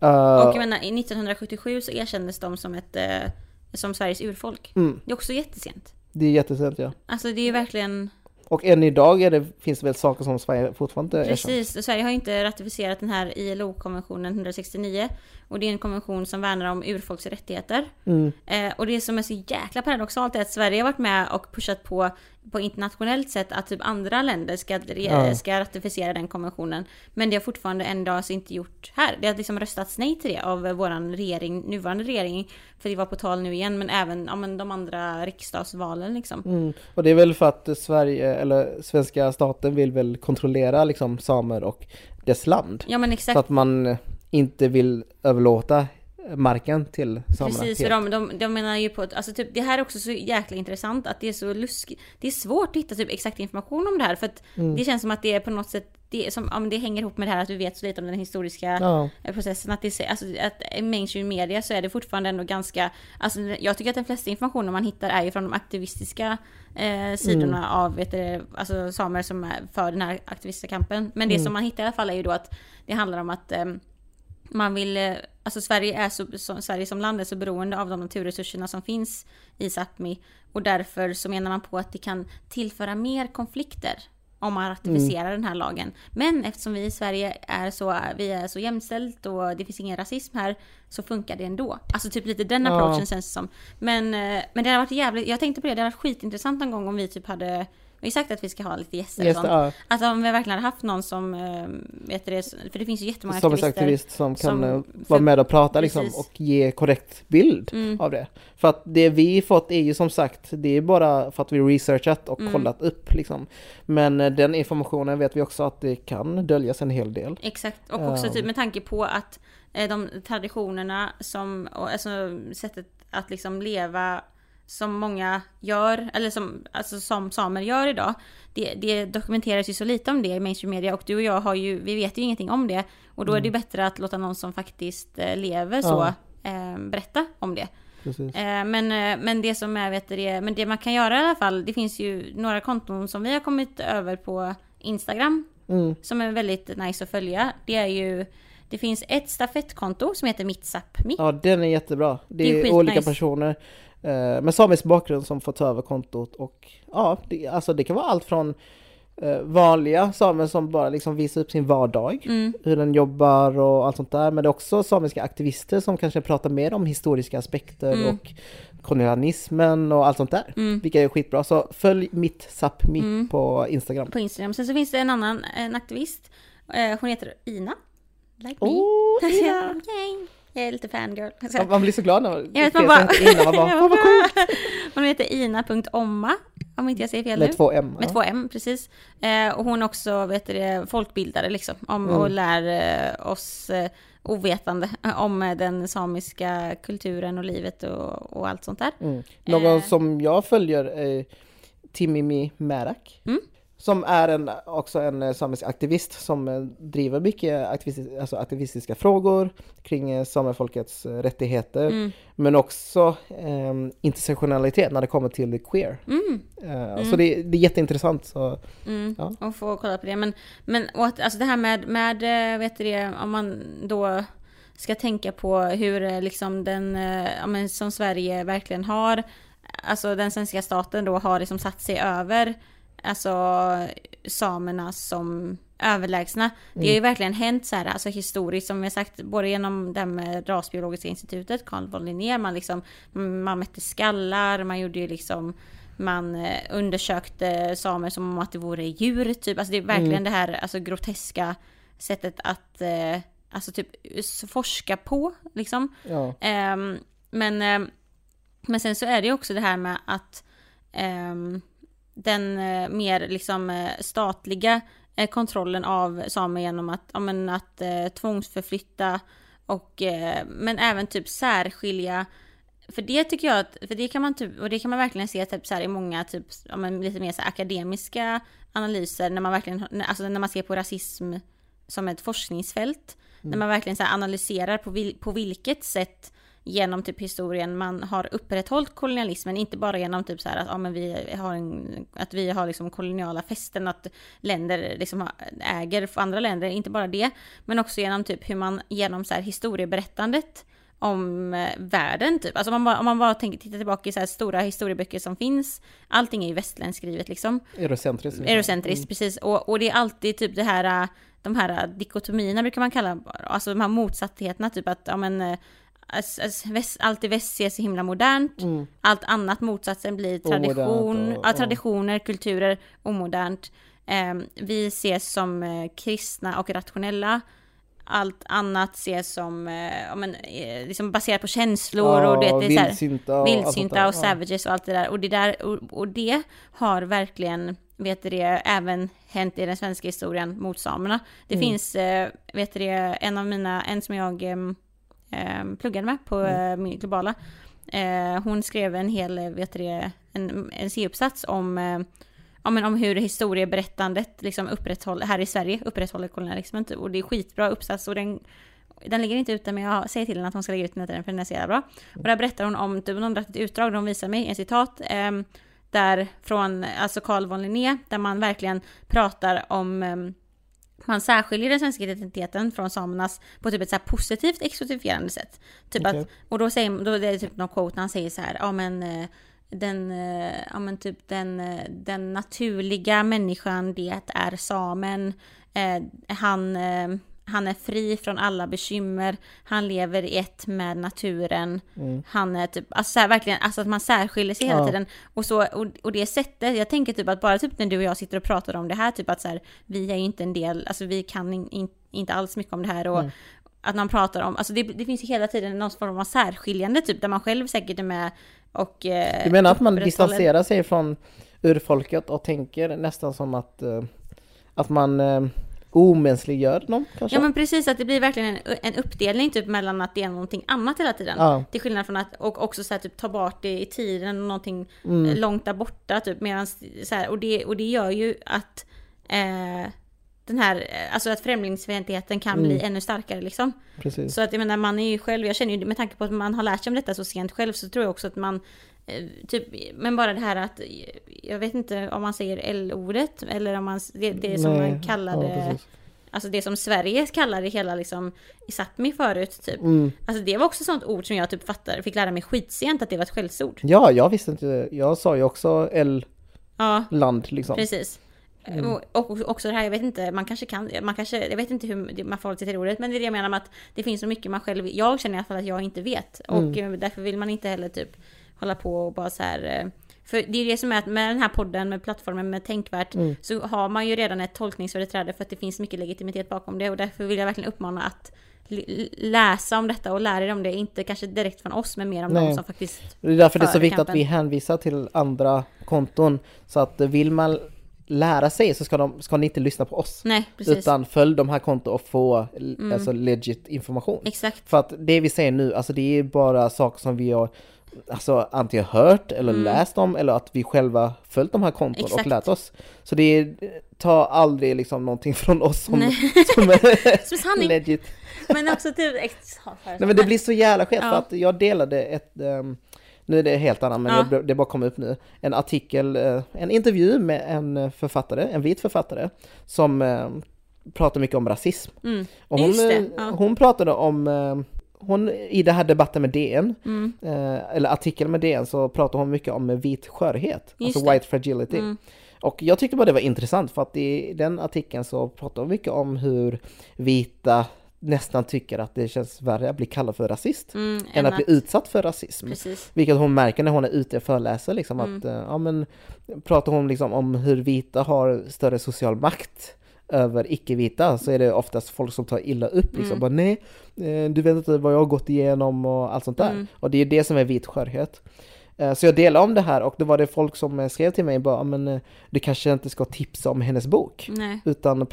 [SPEAKER 1] Eh,
[SPEAKER 2] Och jag menar, i 1977 så erkändes de som ett eh, som Sveriges urfolk.
[SPEAKER 1] mm,
[SPEAKER 2] Det är också jättesent.
[SPEAKER 1] Det är jättesent ja.
[SPEAKER 2] Alltså det är verkligen
[SPEAKER 1] Och än idag är det, finns det väl saker som Sverige fortfarande inte.
[SPEAKER 2] Precis, och Sverige har ju inte ratificerat den här ILO-konventionen 169. Och det är en konvention som värnar om urfolks rättigheter.
[SPEAKER 1] Mm.
[SPEAKER 2] Eh, och det som är så jäkla paradoxalt är att Sverige har varit med och pushat på på internationellt sätt att typ andra länder ska,
[SPEAKER 1] Ja.
[SPEAKER 2] ska ratificera den konventionen. Men det har fortfarande ändå alltså inte gjort här. Det har liksom röstats nej till det av våran regering, nuvarande regering. För det var på tal nu igen, men även ja, men de andra riksdagsvalen liksom.
[SPEAKER 1] Mm. Och det är väl för att Sverige, eller svenska staten vill väl kontrollera liksom samer och dess land.
[SPEAKER 2] Ja men exakt.
[SPEAKER 1] Så att man eh, inte vill överlåta marken till samerna.
[SPEAKER 2] Precis, för de, de, de menar ju på att, alltså typ, det här är också så jäkla intressant att det är så luskigt. Det är svårt att hitta typ exakt information om det här för att
[SPEAKER 1] Mm.
[SPEAKER 2] det känns som att det är på något sätt, det, som, ja, det hänger ihop med det här att vi vet så lite om den historiska
[SPEAKER 1] Ja,
[SPEAKER 2] eh, processen. Att, det, alltså, att i mainstream media så är det fortfarande ändå ganska, alltså jag tycker att den flesta informationen man hittar är ju från de aktivistiska eh, sidorna
[SPEAKER 1] Mm.
[SPEAKER 2] av vet du, alltså, samer som är för den här aktivistiska kampen. Men det
[SPEAKER 1] Mm.
[SPEAKER 2] som man hittar i alla fall är ju då att det handlar om att ehm, man vill, eh, alltså Sverige är så, så, Sverige som land är så beroende av de naturresurserna som finns i Sápmi och därför så menar man på att det kan tillföra mer konflikter om man ratificerar den här lagen. Men eftersom vi i Sverige är så, vi är så jämställt och det finns ingen rasism här så funkar det ändå. Alltså typ lite den
[SPEAKER 1] Ja.
[SPEAKER 2] approachen känns det som. Men, eh, men det har varit jävligt, jag tänkte på det, det hade varit skitintressant någon gång om vi typ hade vi har sagt att vi ska ha lite gäster sånt.
[SPEAKER 1] ja.
[SPEAKER 2] Alltså om vi verkligen hade haft någon som, eh, vet det, för det finns ju jättemånga
[SPEAKER 1] Som
[SPEAKER 2] aktivister.
[SPEAKER 1] aktivist som kan
[SPEAKER 2] som-
[SPEAKER 1] eh, vara med och prata liksom och ge korrekt bild
[SPEAKER 2] Mm.
[SPEAKER 1] av det. För att det vi fått är ju som sagt, det är bara för att vi researchat och
[SPEAKER 2] Mm.
[SPEAKER 1] kollat upp liksom. Men eh, den informationen vet vi också att det kan döljas en hel del.
[SPEAKER 2] Exakt, och också
[SPEAKER 1] Ja.
[SPEAKER 2] typ med tanke på att de traditionerna som, och alltså sättet att liksom leva som många gör, eller som, alltså som samer gör idag. Det, det dokumenteras ju så lite om det i mainstream media och du och jag har ju, vi vet ju ingenting om det. Och då är det ju bättre att låta någon som faktiskt eh, lever så
[SPEAKER 1] Mm. Ja.
[SPEAKER 2] eh, berätta om det.
[SPEAKER 1] Precis.
[SPEAKER 2] Eh, men, eh, men det som är, vet du, men det man kan göra i alla fall, det finns ju några konton som vi har kommit över på Instagram
[SPEAKER 1] Mm.
[SPEAKER 2] som är väldigt nice att följa. Det är ju, det finns ett stafettkonto som heter Mitsapmi.
[SPEAKER 1] Ja, den är jättebra. Det
[SPEAKER 2] Det är
[SPEAKER 1] olika personer eh, med samisk bakgrund som får ta över kontot och ja, det, alltså det kan vara allt från eh, vanliga samer som bara liksom visar upp sin vardag,
[SPEAKER 2] Mm,
[SPEAKER 1] hur den jobbar och allt sånt där. Men det är också samiska aktivister som kanske pratar mer om historiska aspekter
[SPEAKER 2] Mm.
[SPEAKER 1] och kolonialismen och allt sånt där.
[SPEAKER 2] mm.
[SPEAKER 1] Vilka är skitbra. Så följ mitt Sapmi
[SPEAKER 2] Mm.
[SPEAKER 1] på Instagram.
[SPEAKER 2] På Instagram. Sen så finns det en annan en aktivist. Eh, hon heter Ina. Like me.
[SPEAKER 1] Åh, Ina!
[SPEAKER 2] Jag är lite fangirl. Så-
[SPEAKER 1] Man blir så glad när
[SPEAKER 2] Jag vet, man bara-
[SPEAKER 1] Ina. Man bara, vad coolt!
[SPEAKER 2] Hon heter Ina.omma. Om inte jag säger fel
[SPEAKER 1] Med
[SPEAKER 2] nu.
[SPEAKER 1] två M.
[SPEAKER 2] Med
[SPEAKER 1] ja.
[SPEAKER 2] två M, precis. Eh, och hon är också vet du, folkbildare liksom. Om,
[SPEAKER 1] Mm.
[SPEAKER 2] Och lär eh, oss eh, ovetande om eh, den samiska kulturen och livet och, och allt sånt där.
[SPEAKER 1] Mm. Någon
[SPEAKER 2] Eh.
[SPEAKER 1] som jag följer är Timimi Märak.
[SPEAKER 2] Mm.
[SPEAKER 1] Som är en, också en eh, samisk aktivist som eh, driver mycket aktivistiska, alltså aktivistiska frågor kring eh, samefolkets rättigheter.
[SPEAKER 2] Mm.
[SPEAKER 1] Men också eh, intersektionalitet när det kommer till queer.
[SPEAKER 2] Mm.
[SPEAKER 1] Eh, Så det, det är jätteintressant. Så,
[SPEAKER 2] Mm,
[SPEAKER 1] Ja.
[SPEAKER 2] och få kolla på det. Men, men och att, alltså det här med, med, vet du det, om man då ska tänka på hur liksom den, ja men som Sverige verkligen har, alltså den svenska staten då har liksom satt sig över, alltså samerna som överlägsna. Det har ju verkligen hänt så här, alltså historiskt som jag sagt, både genom det med Rasbiologiska institutet, Carl von Linné, man liksom, man mätte skallar, man gjorde ju liksom man eh, undersökte samer som om att det vore djur, typ. Alltså det är verkligen det här alltså, groteska sättet att eh, alltså typ forska på, liksom.
[SPEAKER 1] ja.
[SPEAKER 2] Ehm, men, ehm, men sen så är det ju också det här med att ehm, den eh, mer liksom eh, statliga eh, kontrollen av samer genom att, ja, men att eh, tvångsförflytta och eh, men även typ särskilja för det tycker jag att, för det kan man typ, och det kan man verkligen se typ så här i många typ, ja, men lite mer så akademiska analyser när man verkligen, alltså när man ser på rasism som ett forskningsfält. När man verkligen så analyserar på, vil, på vilket sätt genom typ historien man har upprätthållit kolonialismen, inte bara genom typ så här att, ja, men vi har en, att vi har liksom koloniala fästen, att länder liksom äger andra länder, inte bara det, men också genom typ hur man genom så här historieberättandet om eh, världen typ. Alltså om man bara, om man bara tänker, tittar tillbaka i så här stora historieböcker som finns, allting är ju västländskt skrivet liksom.
[SPEAKER 1] Eurocentriskt. liksom.
[SPEAKER 2] Eurocentriskt, precis. Och, och det är alltid typ det här, äh, de här dikotomierna brukar man kalla, alltså de här motsattheterna, typ att, ja men, as, väst, allt i väst ses himla modernt,
[SPEAKER 1] Mm.
[SPEAKER 2] allt annat motsatsen blir tradition,
[SPEAKER 1] och-
[SPEAKER 2] ja,
[SPEAKER 1] ja.
[SPEAKER 2] traditioner, kulturer, omodernt. Eh, vi ses som eh, kristna och rationella. Allt annat ses som eh, ja, men, eh, liksom baserat på känslor och det, det är så här,
[SPEAKER 1] vildsynta och
[SPEAKER 2] vildsynta och savages och allt det där. Och det, där, och, och det har verkligen, vet du det, även hänt i den svenska historien mot samerna. Det
[SPEAKER 1] Mm.
[SPEAKER 2] finns, eh, vet du det, en av mina, en som jag em, pluggade med på
[SPEAKER 1] Mm.
[SPEAKER 2] eh, min globala. Eh, hon skrev en hel, eh, vet det, en, en C-uppsats om eh, men om hur historieberättandet liksom upprätthåller, här i Sverige upprätthåller kolonialismen typ. Och det är skitbra uppsats och den, den ligger inte ute men jag säger till henne att hon ska lägga ut den här för den är så jävla bra. Och där berättar hon om, typ, hon har ett utdrag, de visar mig en citat, ehm, där från, alltså Carl von Linné, där man verkligen pratar om ehm, man särskiljer den svenska identiteten från samernas på typ ett så positivt exotifierande sätt. Typ
[SPEAKER 1] Okej.
[SPEAKER 2] att, och då säger då är det typ någon quote när han säger så här, ja men eh, den, eh, ja men typ den, eh, den naturliga människan det är samen. Eh, han, eh, han är fri från alla bekymmer. Han lever i ett med naturen.
[SPEAKER 1] Mm.
[SPEAKER 2] Han är typ, alltså så här, verkligen, alltså att man särskiljer sig hela
[SPEAKER 1] Ja.
[SPEAKER 2] tiden. Och, så, och, och det sättet, jag tänker typ att bara typ när du och jag sitter och pratar om det här, typ att så här, vi är ju inte en del, alltså vi kan in, in, inte alls mycket om det här och
[SPEAKER 1] Mm.
[SPEAKER 2] att man pratar om, alltså det, det finns ju hela tiden någon form av särskiljande typ, där man själv säkert är med och... eh,
[SPEAKER 1] Du menar att man distanserar sig från urfolket och tänker nästan som att, eh, att man eh, omänskliggör dem kanske?
[SPEAKER 2] Ja men precis, att det blir verkligen en, en uppdelning typ mellan att det är någonting annat hela tiden.
[SPEAKER 1] Ja.
[SPEAKER 2] Till skillnad från att, och också så här, typ ta bort det i tiden och någonting
[SPEAKER 1] Mm.
[SPEAKER 2] långt där borta typ. Medans, så här, och, det, och det gör ju att eh, den här, eh, alltså att främlingsfientligheten kan bli
[SPEAKER 1] Mm.
[SPEAKER 2] ännu starkare liksom.
[SPEAKER 1] Precis.
[SPEAKER 2] Så att jag menar man är ju själv, jag känner ju med tanke på att man har lärt sig om detta så sent själv så tror jag också att man Typ, men bara det här att, eh, jag vet inte om man säger L-ordet eller om man, det, det som
[SPEAKER 1] Nej,
[SPEAKER 2] man kallade,
[SPEAKER 1] ja,
[SPEAKER 2] alltså det som Sverige kallade hela liksom i Sápmi förut typ.
[SPEAKER 1] Mm.
[SPEAKER 2] Alltså det var också sånt ord som jag typ fattar, fick lära mig skitsent att det var ett skällsord.
[SPEAKER 1] Ja, jag visste inte det. Jag sa ju också L-land
[SPEAKER 2] Ja,
[SPEAKER 1] liksom.
[SPEAKER 2] precis.
[SPEAKER 1] Mm.
[SPEAKER 2] Och, och också det här, jag vet inte, man kanske kan, man kanske, jag vet inte hur man förhåller sig till det ordet, men det är det jag menar med att det finns så mycket man själv, jag känner i alla fall att jag inte vet. Och
[SPEAKER 1] Mm.
[SPEAKER 2] eh, därför vill man inte heller typ hålla på och bara så här. eh, För det är det som är att med den här podden, med plattformen, med Tänkvärt,
[SPEAKER 1] Mm.
[SPEAKER 2] så har man ju redan ett tolkningsföreträde för att det finns mycket legitimitet bakom det. Och därför vill jag verkligen uppmana att läsa om detta och lära er om det, inte kanske direkt från oss, men mer om
[SPEAKER 1] Nej.
[SPEAKER 2] de som faktiskt...
[SPEAKER 1] Det är därför det är så viktigt att vi hänvisar till andra konton. Så att eh, vill man lära sig så ska, de, ska ni inte lyssna på oss.
[SPEAKER 2] Nej, precis. Mm.
[SPEAKER 1] Utan följ de här kontona och få l- alltså, legit information.
[SPEAKER 2] Exakt.
[SPEAKER 1] För att det vi säger nu, alltså det är bara saker som vi har alltså antingen hört eller läst om eller att vi själva följt de här konton och
[SPEAKER 2] Mm.
[SPEAKER 1] Lärt oss. Så det är, ta aldrig liksom någonting från oss som, som är legit.
[SPEAKER 2] Men också typ...
[SPEAKER 1] Nej men det blir så jävla skevt för
[SPEAKER 2] Ja.
[SPEAKER 1] att jag delade ett, ehm, nu är det helt annat men
[SPEAKER 2] Ja.
[SPEAKER 1] det bara kom upp nu, en artikel, eh, en intervju med en författare, en vit författare som eh, pratar mycket om rasism.
[SPEAKER 2] Mm.
[SPEAKER 1] Och hon, eh,
[SPEAKER 2] ja.
[SPEAKER 1] hon pratade om, eh, hon, i den här debatten med DN,
[SPEAKER 2] Mm.
[SPEAKER 1] eh, eller artikeln med DN, så pratar hon mycket om vit skörhet,
[SPEAKER 2] Just
[SPEAKER 1] alltså
[SPEAKER 2] det.
[SPEAKER 1] white fragility.
[SPEAKER 2] Mm.
[SPEAKER 1] Och jag tyckte bara det var intressant för att i den artikeln så pratar hon mycket om hur vita nästan tycker att det känns värre att bli kallad för rasist
[SPEAKER 2] Mm,
[SPEAKER 1] än att bli utsatt för rasism.
[SPEAKER 2] Precis.
[SPEAKER 1] Vilket hon märker när hon är ute och föreläser liksom
[SPEAKER 2] Mm.
[SPEAKER 1] att, eh, ja men pratar hon liksom om hur vita har större social makt över icke-vita så är det oftast folk som tar illa upp liksom
[SPEAKER 2] Mm.
[SPEAKER 1] bara nej, eh, du vet inte vad jag har gått igenom och allt sånt där.
[SPEAKER 2] Mm.
[SPEAKER 1] Och det är det som är vit skörhet. Eh, Så jag delar om det här och då var det folk som eh, skrev till mig bara, "Ja, men du kanske inte ska tipsa om hennes bok
[SPEAKER 2] Nej.
[SPEAKER 1] utan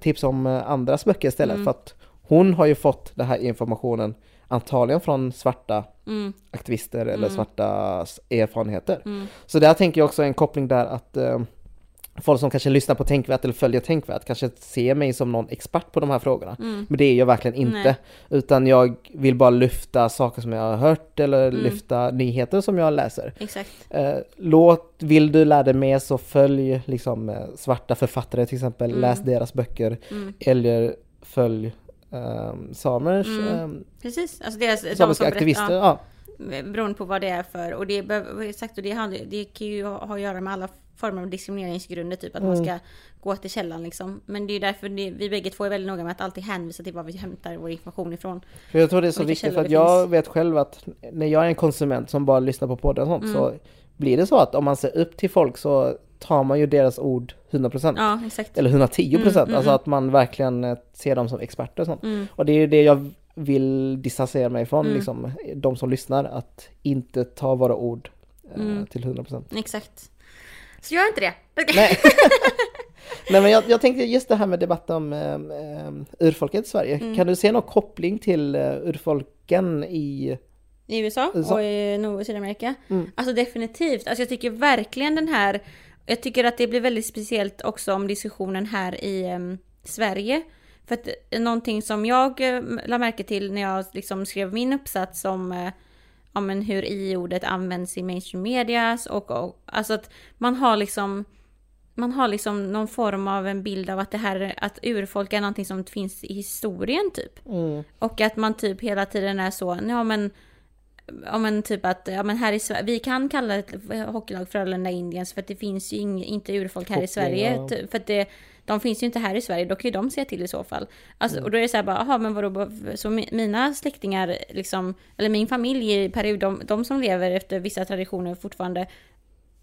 [SPEAKER 1] tipsa om andras böcker istället
[SPEAKER 2] Mm.
[SPEAKER 1] för att hon har ju fått den här informationen antagligen från svarta
[SPEAKER 2] Mm.
[SPEAKER 1] aktivister eller
[SPEAKER 2] Mm.
[SPEAKER 1] svarta erfarenheter.
[SPEAKER 2] Mm.
[SPEAKER 1] Så där tänker jag också en koppling där att folk som kanske lyssnar på Tänkvärt eller följer Tänkvärt kanske ser mig som någon expert på de här frågorna.
[SPEAKER 2] Mm.
[SPEAKER 1] Men det är jag verkligen inte.
[SPEAKER 2] Nej.
[SPEAKER 1] Utan jag vill bara lyfta saker som jag har hört eller
[SPEAKER 2] Mm.
[SPEAKER 1] lyfta nyheter som jag läser.
[SPEAKER 2] Exakt.
[SPEAKER 1] Eh, låt, vill du lära dig mer så följ liksom eh, svarta författare till exempel,
[SPEAKER 2] Mm.
[SPEAKER 1] läs deras böcker.
[SPEAKER 2] Mm.
[SPEAKER 1] Eller följ um, samers, ehm,
[SPEAKER 2] Precis. Alltså deras, de som
[SPEAKER 1] aktivister.
[SPEAKER 2] Ja,
[SPEAKER 1] Ja.
[SPEAKER 2] Beroende på vad det är för, och det, exakt, och det, handlar- det kan ju ha, att göra med alla former av diskrimineringsgrunder, typ att man
[SPEAKER 1] Mm.
[SPEAKER 2] ska gå till källan liksom. Men det är därför det, vi bägge två är väldigt noga med att alltid hänvisa till var vi hämtar vår information ifrån.
[SPEAKER 1] För jag tror det är så viktigt för att jag
[SPEAKER 2] finns.
[SPEAKER 1] vet själv att när jag är en konsument som bara lyssnar på poddar och sånt
[SPEAKER 2] Mm.
[SPEAKER 1] så blir det så att om man ser upp till folk så tar man ju deras ord 100%
[SPEAKER 2] Ja, exakt.
[SPEAKER 1] eller 110%
[SPEAKER 2] Mm, mm,
[SPEAKER 1] alltså
[SPEAKER 2] mm.
[SPEAKER 1] att man verkligen eh, ser dem som experter och sånt.
[SPEAKER 2] Mm.
[SPEAKER 1] Och det är ju det jag vill distansera mig från,
[SPEAKER 2] Mm.
[SPEAKER 1] liksom, de som lyssnar, att inte ta våra ord eh,
[SPEAKER 2] Mm.
[SPEAKER 1] till 100%.
[SPEAKER 2] Exakt. Så gör inte det.
[SPEAKER 1] Nej. Nej men jag, jag tänkte just det här med debatten om eh, urfolket i Sverige.
[SPEAKER 2] Mm.
[SPEAKER 1] Kan du se någon koppling till eh, urfolken i...
[SPEAKER 2] I USA
[SPEAKER 1] USA.
[SPEAKER 2] och i Nord och Sydamerika.
[SPEAKER 1] Mm.
[SPEAKER 2] Alltså definitivt. Alltså jag tycker verkligen den här... Jag tycker att det blir väldigt speciellt också om diskussionen här i em, Sverige. För att eh, någonting som jag eh, la märke till när jag liksom skrev min uppsats om, eh, om men hur i-ordet används i mainstream medias och, och alltså att man har liksom man har liksom någon form av en bild av att det här att urfolk är någonting som finns i historien typ.
[SPEAKER 1] Mm,
[SPEAKER 2] Och att man typ hela tiden är så, ja men Ja men typ att, ja men här i Sverige, vi kan kalla ett hockeylag Frölunda Indians för att det finns ju ing, inte urfolk här i
[SPEAKER 1] Hockey,
[SPEAKER 2] Sverige.
[SPEAKER 1] ja.
[SPEAKER 2] ty- För att det, de finns ju inte här i Sverige, då kan ju de säga till i så fall. Alltså,
[SPEAKER 1] Mm.
[SPEAKER 2] Och då är det så här bara, jaha men vadå, så mi- mina släktingar liksom, eller min familj i period, de, de som lever efter vissa traditioner fortfarande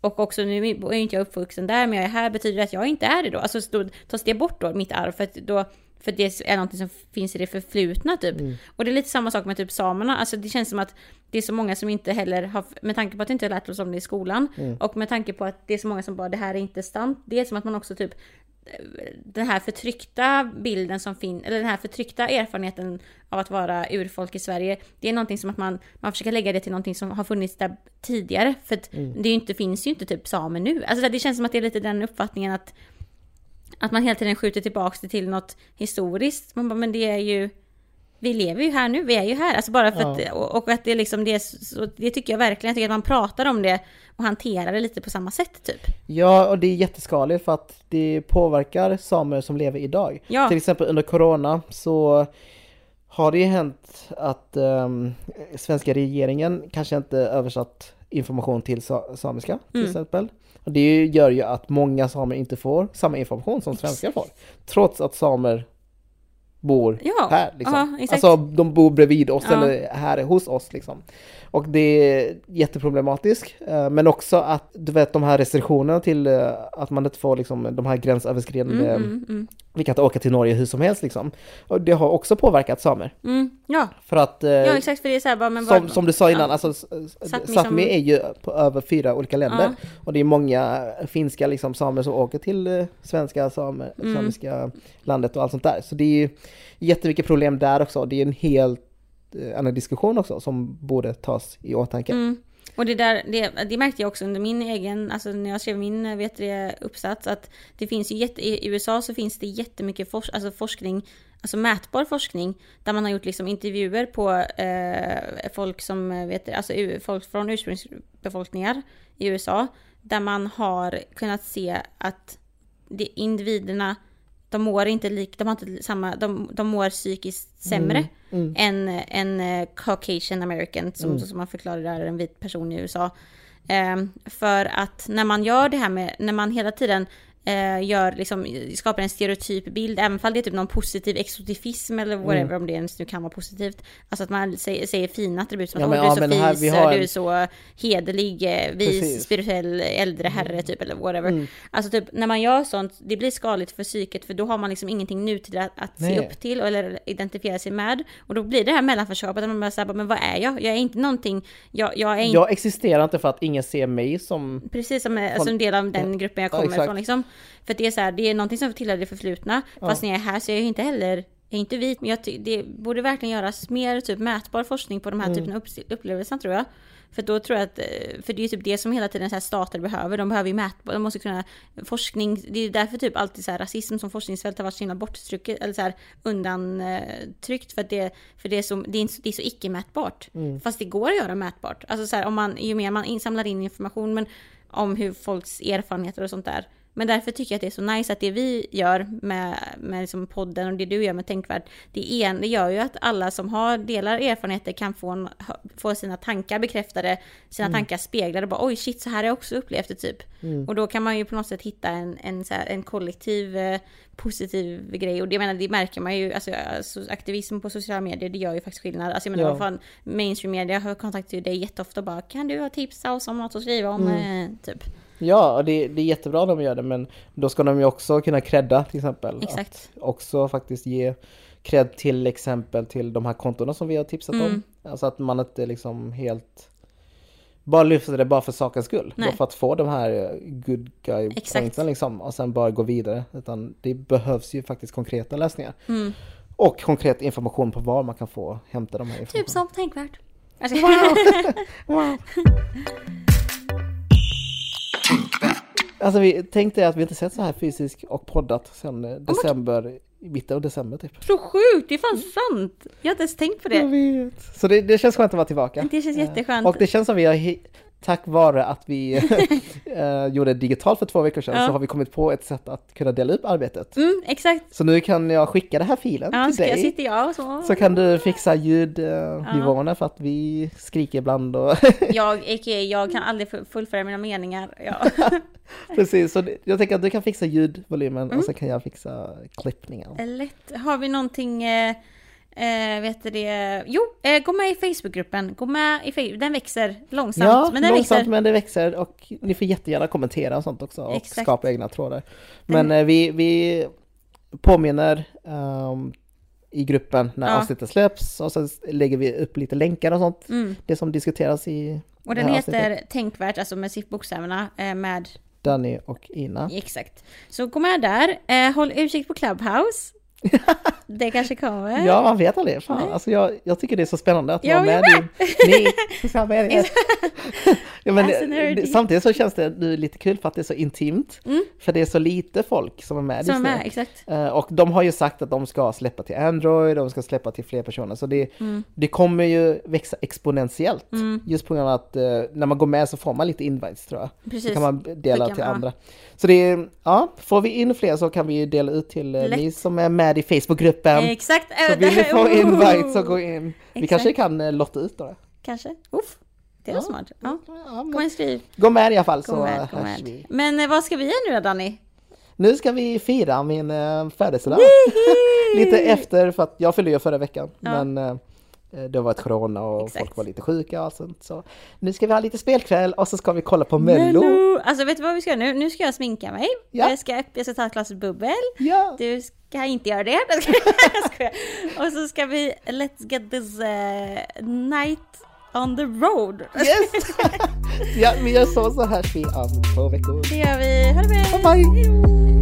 [SPEAKER 2] och också nu är inte jag uppvuxen där, men jag är här, betyder det att jag inte är det då? Alltså så då tas det bort då, mitt arv, för att då för det är någonting som finns i det förflutna typ.
[SPEAKER 1] Mm.
[SPEAKER 2] Och det är lite samma sak med typ samerna, alltså det känns som att det är så många som inte heller har, med tanke på att inte har lärt oss om det i skolan,
[SPEAKER 1] Mm.
[SPEAKER 2] och med tanke på att det är så många som bara det här är inte sant, det är som att man också typ den här förtryckta bilden som finns, eller den här förtryckta erfarenheten av att vara urfolk i Sverige, det är någonting som att man, man försöker lägga det till någonting som har funnits där tidigare, för att det är ju inte, finns ju inte typ samer nu. Alltså det känns som att det är lite den uppfattningen att att man hela tiden skjuter tillbaks det till något historiskt. Man bara, men det är ju... Vi lever ju här nu, vi är ju här. Alltså bara för
[SPEAKER 1] Ja.
[SPEAKER 2] att, och, och att det liksom, det, så, det tycker jag verkligen, jag tycker att man pratar om det och hanterar det lite på samma sätt typ.
[SPEAKER 1] Ja, och det är jätteskadligt för att det påverkar samer som lever idag.
[SPEAKER 2] Ja.
[SPEAKER 1] Till exempel under Corona så har det ju hänt att ehm, svenska regeringen kanske inte översatt information till sa- samiska till
[SPEAKER 2] Mm.
[SPEAKER 1] exempel. Och det gör ju att många samer inte får samma information som svenskar får. Trots att samer bor
[SPEAKER 2] Ja,
[SPEAKER 1] här liksom.
[SPEAKER 2] exakt.
[SPEAKER 1] alltså de bor bredvid oss
[SPEAKER 2] Ja.
[SPEAKER 1] eller här hos oss liksom. Och det är jätteproblematiskt. eh, Men också att du vet de här restriktionerna till eh, att man inte får liksom de här gränsöverskridande
[SPEAKER 2] Mm, mm, mm,
[SPEAKER 1] vi kan inte åka till Norge hur som helst liksom. Och det har också påverkat samer.
[SPEAKER 2] mm. Ja,
[SPEAKER 1] För att, eh,
[SPEAKER 2] ja, exakt för det är så här bara, men
[SPEAKER 1] som,
[SPEAKER 2] vad-
[SPEAKER 1] som du sa innan,
[SPEAKER 2] ja.
[SPEAKER 1] alltså
[SPEAKER 2] Sápmi som-
[SPEAKER 1] är ju på över fyra olika länder.
[SPEAKER 2] Ja.
[SPEAKER 1] Och det är många finska liksom, samer som åker till eh, svenska samer,
[SPEAKER 2] Mm.
[SPEAKER 1] samiska landet och allt sånt där. Så det är ju jättemycket problem där också. Det är en helt eh, annan diskussion också som borde tas i åtanke.
[SPEAKER 2] Mm. Och det där, det, det märkte jag också under min egen, alltså när jag skrev min vet det, uppsats, att det finns ju jätte, i USA så finns det jättemycket for, alltså forskning, alltså mätbar forskning, där man har gjort liksom intervjuer på eh, folk som, vet alltså folk från ursprungsbefolkningar i USA, där man har kunnat se att det, individerna, de mår inte lik, de har inte samma, de, de mår psykiskt sämre
[SPEAKER 1] Mm.
[SPEAKER 2] än en eh, Caucasian American, som,
[SPEAKER 1] Mm.
[SPEAKER 2] som man förklarar är en vit person i USA. Ehm, för att när man gör det här med, när man hela tiden eh, gör, liksom, skapar en stereotyp bild, även om det är typ någon positiv exotifism eller whatever,
[SPEAKER 1] Mm.
[SPEAKER 2] om det ens nu kan vara positivt. Alltså att man säger, säger fina attribut som
[SPEAKER 1] Ja,
[SPEAKER 2] att
[SPEAKER 1] men-
[SPEAKER 2] "Åh, du är
[SPEAKER 1] ja,
[SPEAKER 2] så
[SPEAKER 1] men här-
[SPEAKER 2] fis,
[SPEAKER 1] vi har
[SPEAKER 2] du
[SPEAKER 1] en-
[SPEAKER 2] är så hederlig, eh, vis,
[SPEAKER 1] Precis.
[SPEAKER 2] spirituell äldre herre typ, eller whatever.
[SPEAKER 1] Mm.
[SPEAKER 2] Alltså typ när man gör sånt, det blir skadligt för psyket för då har man liksom ingenting nutid att, att se upp till eller identifiera sig med. Och då blir det här mellanförskapet där man bara säger, men vad är jag? Jag är inte någonting, jag, jag är inte
[SPEAKER 1] Jag existerar inte för att ingen ser mig som...
[SPEAKER 2] Precis som eh, alltså en del av den gruppen jag
[SPEAKER 1] Ja,
[SPEAKER 2] kommer
[SPEAKER 1] exakt.
[SPEAKER 2] ifrån liksom. För det är så här, det är någonting som tillhör det förflutna. Fast när jag är här så är jag ju inte heller, jag är inte vit. Men jag det borde verkligen göras mer typ mätbar forskning på de här
[SPEAKER 1] Mm.
[SPEAKER 2] typen av upplevelser tror jag. För då tror jag att, eh, för det är ju typ det som hela tiden så här stater behöver. De behöver ju mätbar, de måste kunna, forskning, det är därför typ alltid så här rasism som forskningsfält har varit så himla borttrycket, eller så här undantryckt. För att det, för det är så, det är, det är så icke-mätbart.
[SPEAKER 1] Mm.
[SPEAKER 2] Fast det går att göra mätbart. Alltså så här, om man, ju mer man insamlar in information men om hur folks erfarenheter och sånt där. Men därför tycker jag att det är så nice att det vi gör med, med liksom podden och det du gör med Tänkvärt, det, är, det gör ju att alla som har delar erfarenheter kan få, en, få sina tankar bekräftade, sina mm. tankar speglade. Bara, Oj shit, så här har jag också upplevt det typ. Mm. Och då kan man ju på något sätt hitta en, en, här, en kollektiv eh, positiv grej. Och det, jag menar, det märker man ju, alltså, alltså, aktivism på sociala medier, det gör ju faktiskt skillnad. Alltså jag menar, ja. fan, mainstream media har kontaktat dig jätteofta och bara, kan du ha tips om något att skriva om, mm. eh, typ.
[SPEAKER 1] Ja, och det, det är jättebra att de gör det, men då ska de ju också kunna credda till exempel.
[SPEAKER 2] Exakt.
[SPEAKER 1] Att också faktiskt ge cred till exempel till de här kontona som vi har tipsat mm. om. Alltså att man inte liksom helt bara lyfter det bara för sakens skull. Bara för att få de här good guy pointsen liksom och sen bara gå vidare. Utan det behövs ju faktiskt konkreta lösningar.
[SPEAKER 2] Mm.
[SPEAKER 1] Och konkret information på var man kan få hämta de här
[SPEAKER 2] informationerna. Typ som tänkvärt.
[SPEAKER 1] Alltså. Wow! wow. Alltså vi tänkte att vi inte sett så här fysiskt och poddat sen eh, december, i mitten av december typ.
[SPEAKER 2] Så sjukt, det är fan sant! Jag har inte ens tänkt på det.
[SPEAKER 1] Jag vet. Så det, det känns skönt att vara tillbaka.
[SPEAKER 2] Det känns jätteskönt.
[SPEAKER 1] Och det känns som vi har tack vare att vi äh, gjorde det digitalt för två veckor sedan ja. så har vi kommit på ett sätt att kunna dela upp arbetet.
[SPEAKER 2] Mm, exakt.
[SPEAKER 1] Så nu kan jag skicka den här filen
[SPEAKER 2] ja,
[SPEAKER 1] till dig.
[SPEAKER 2] Sitter jag så.
[SPEAKER 1] så kan du fixa ljudnivåerna ja. för att vi skriker ibland. Och
[SPEAKER 2] jag, jag kan aldrig fullfölja mina meningar. Ja.
[SPEAKER 1] Precis, så jag tänker att du kan fixa ljudvolymen mm. och så kan jag fixa klippningen.
[SPEAKER 2] Lätt. Har vi någonting eh, Eh, vet du det? Jo, eh, gå med i Facebookgruppen. Gå med i Facebook. Den växer långsamt.
[SPEAKER 1] Ja,
[SPEAKER 2] men den
[SPEAKER 1] långsamt
[SPEAKER 2] växer.
[SPEAKER 1] men det växer och ni får jättegärna kommentera och sånt också och Exakt. skapa egna trådar. Men eh, vi, vi påminner um, i gruppen när ja. avsnittet släpps och så lägger vi upp lite länkar och sånt.
[SPEAKER 2] Mm.
[SPEAKER 1] Det som diskuteras i
[SPEAKER 2] Och den heter avsnittet. Tänkvärt, alltså med bokstäverna eh, med
[SPEAKER 1] Danny och Ina.
[SPEAKER 2] Exakt. Så gå med där. Eh, håll utkik på Clubhouse. Det kanske kommer.
[SPEAKER 1] Ja, man vet aldrig. Fan, alltså jag, jag tycker det är så spännande att vara med sociala medier. ja, men det, samtidigt så känns det nu lite kul för att det är så intimt.
[SPEAKER 2] Mm.
[SPEAKER 1] För det är så lite folk som är med
[SPEAKER 2] som är med, exakt.
[SPEAKER 1] Uh, och de har ju sagt att de ska släppa till Android, de ska släppa till fler personer. Så det,
[SPEAKER 2] mm.
[SPEAKER 1] det kommer ju växa exponentiellt.
[SPEAKER 2] Mm.
[SPEAKER 1] Just på grund av att uh, när man går med så får man lite invites tror jag.
[SPEAKER 2] Precis.
[SPEAKER 1] Så kan man dela till andra. Så det är, ja, får vi in fler så kan vi dela ut till uh, ni som är med i Facebookgruppen.
[SPEAKER 2] Exakt.
[SPEAKER 1] Så vill ni få invite så gå in. Vi Exakt. kanske kan uh, lotta ut då.
[SPEAKER 2] Kanske. Uff. Det var ja. smart. Ja. Ja, Kom och skriv.
[SPEAKER 1] Gå med i alla fall
[SPEAKER 2] gå
[SPEAKER 1] så
[SPEAKER 2] med, gå med. vi. Men uh, vad ska vi göra nu då Danny?
[SPEAKER 1] Nu ska vi fira min födelsedag. lite efter för att jag fyllde ju förra veckan. Men det var ett corona och Exakt. folk var lite sjuka och sånt. Så nu ska vi ha lite spelkväll och så ska vi kolla på Mello. Mello.
[SPEAKER 2] Alltså vet du vad vi ska göra nu? Nu ska jag sminka mig. Ja. Jag, ska, jag ska ta ett glas bubbel.
[SPEAKER 1] Ja.
[SPEAKER 2] Du ska inte göra det. Jag och så ska vi Let's get this uh, night on the road.
[SPEAKER 1] Yes! ja, vi gör så så hörs vi om två veckor.
[SPEAKER 2] Det gör vi. Ha det bra!
[SPEAKER 1] Bye bye!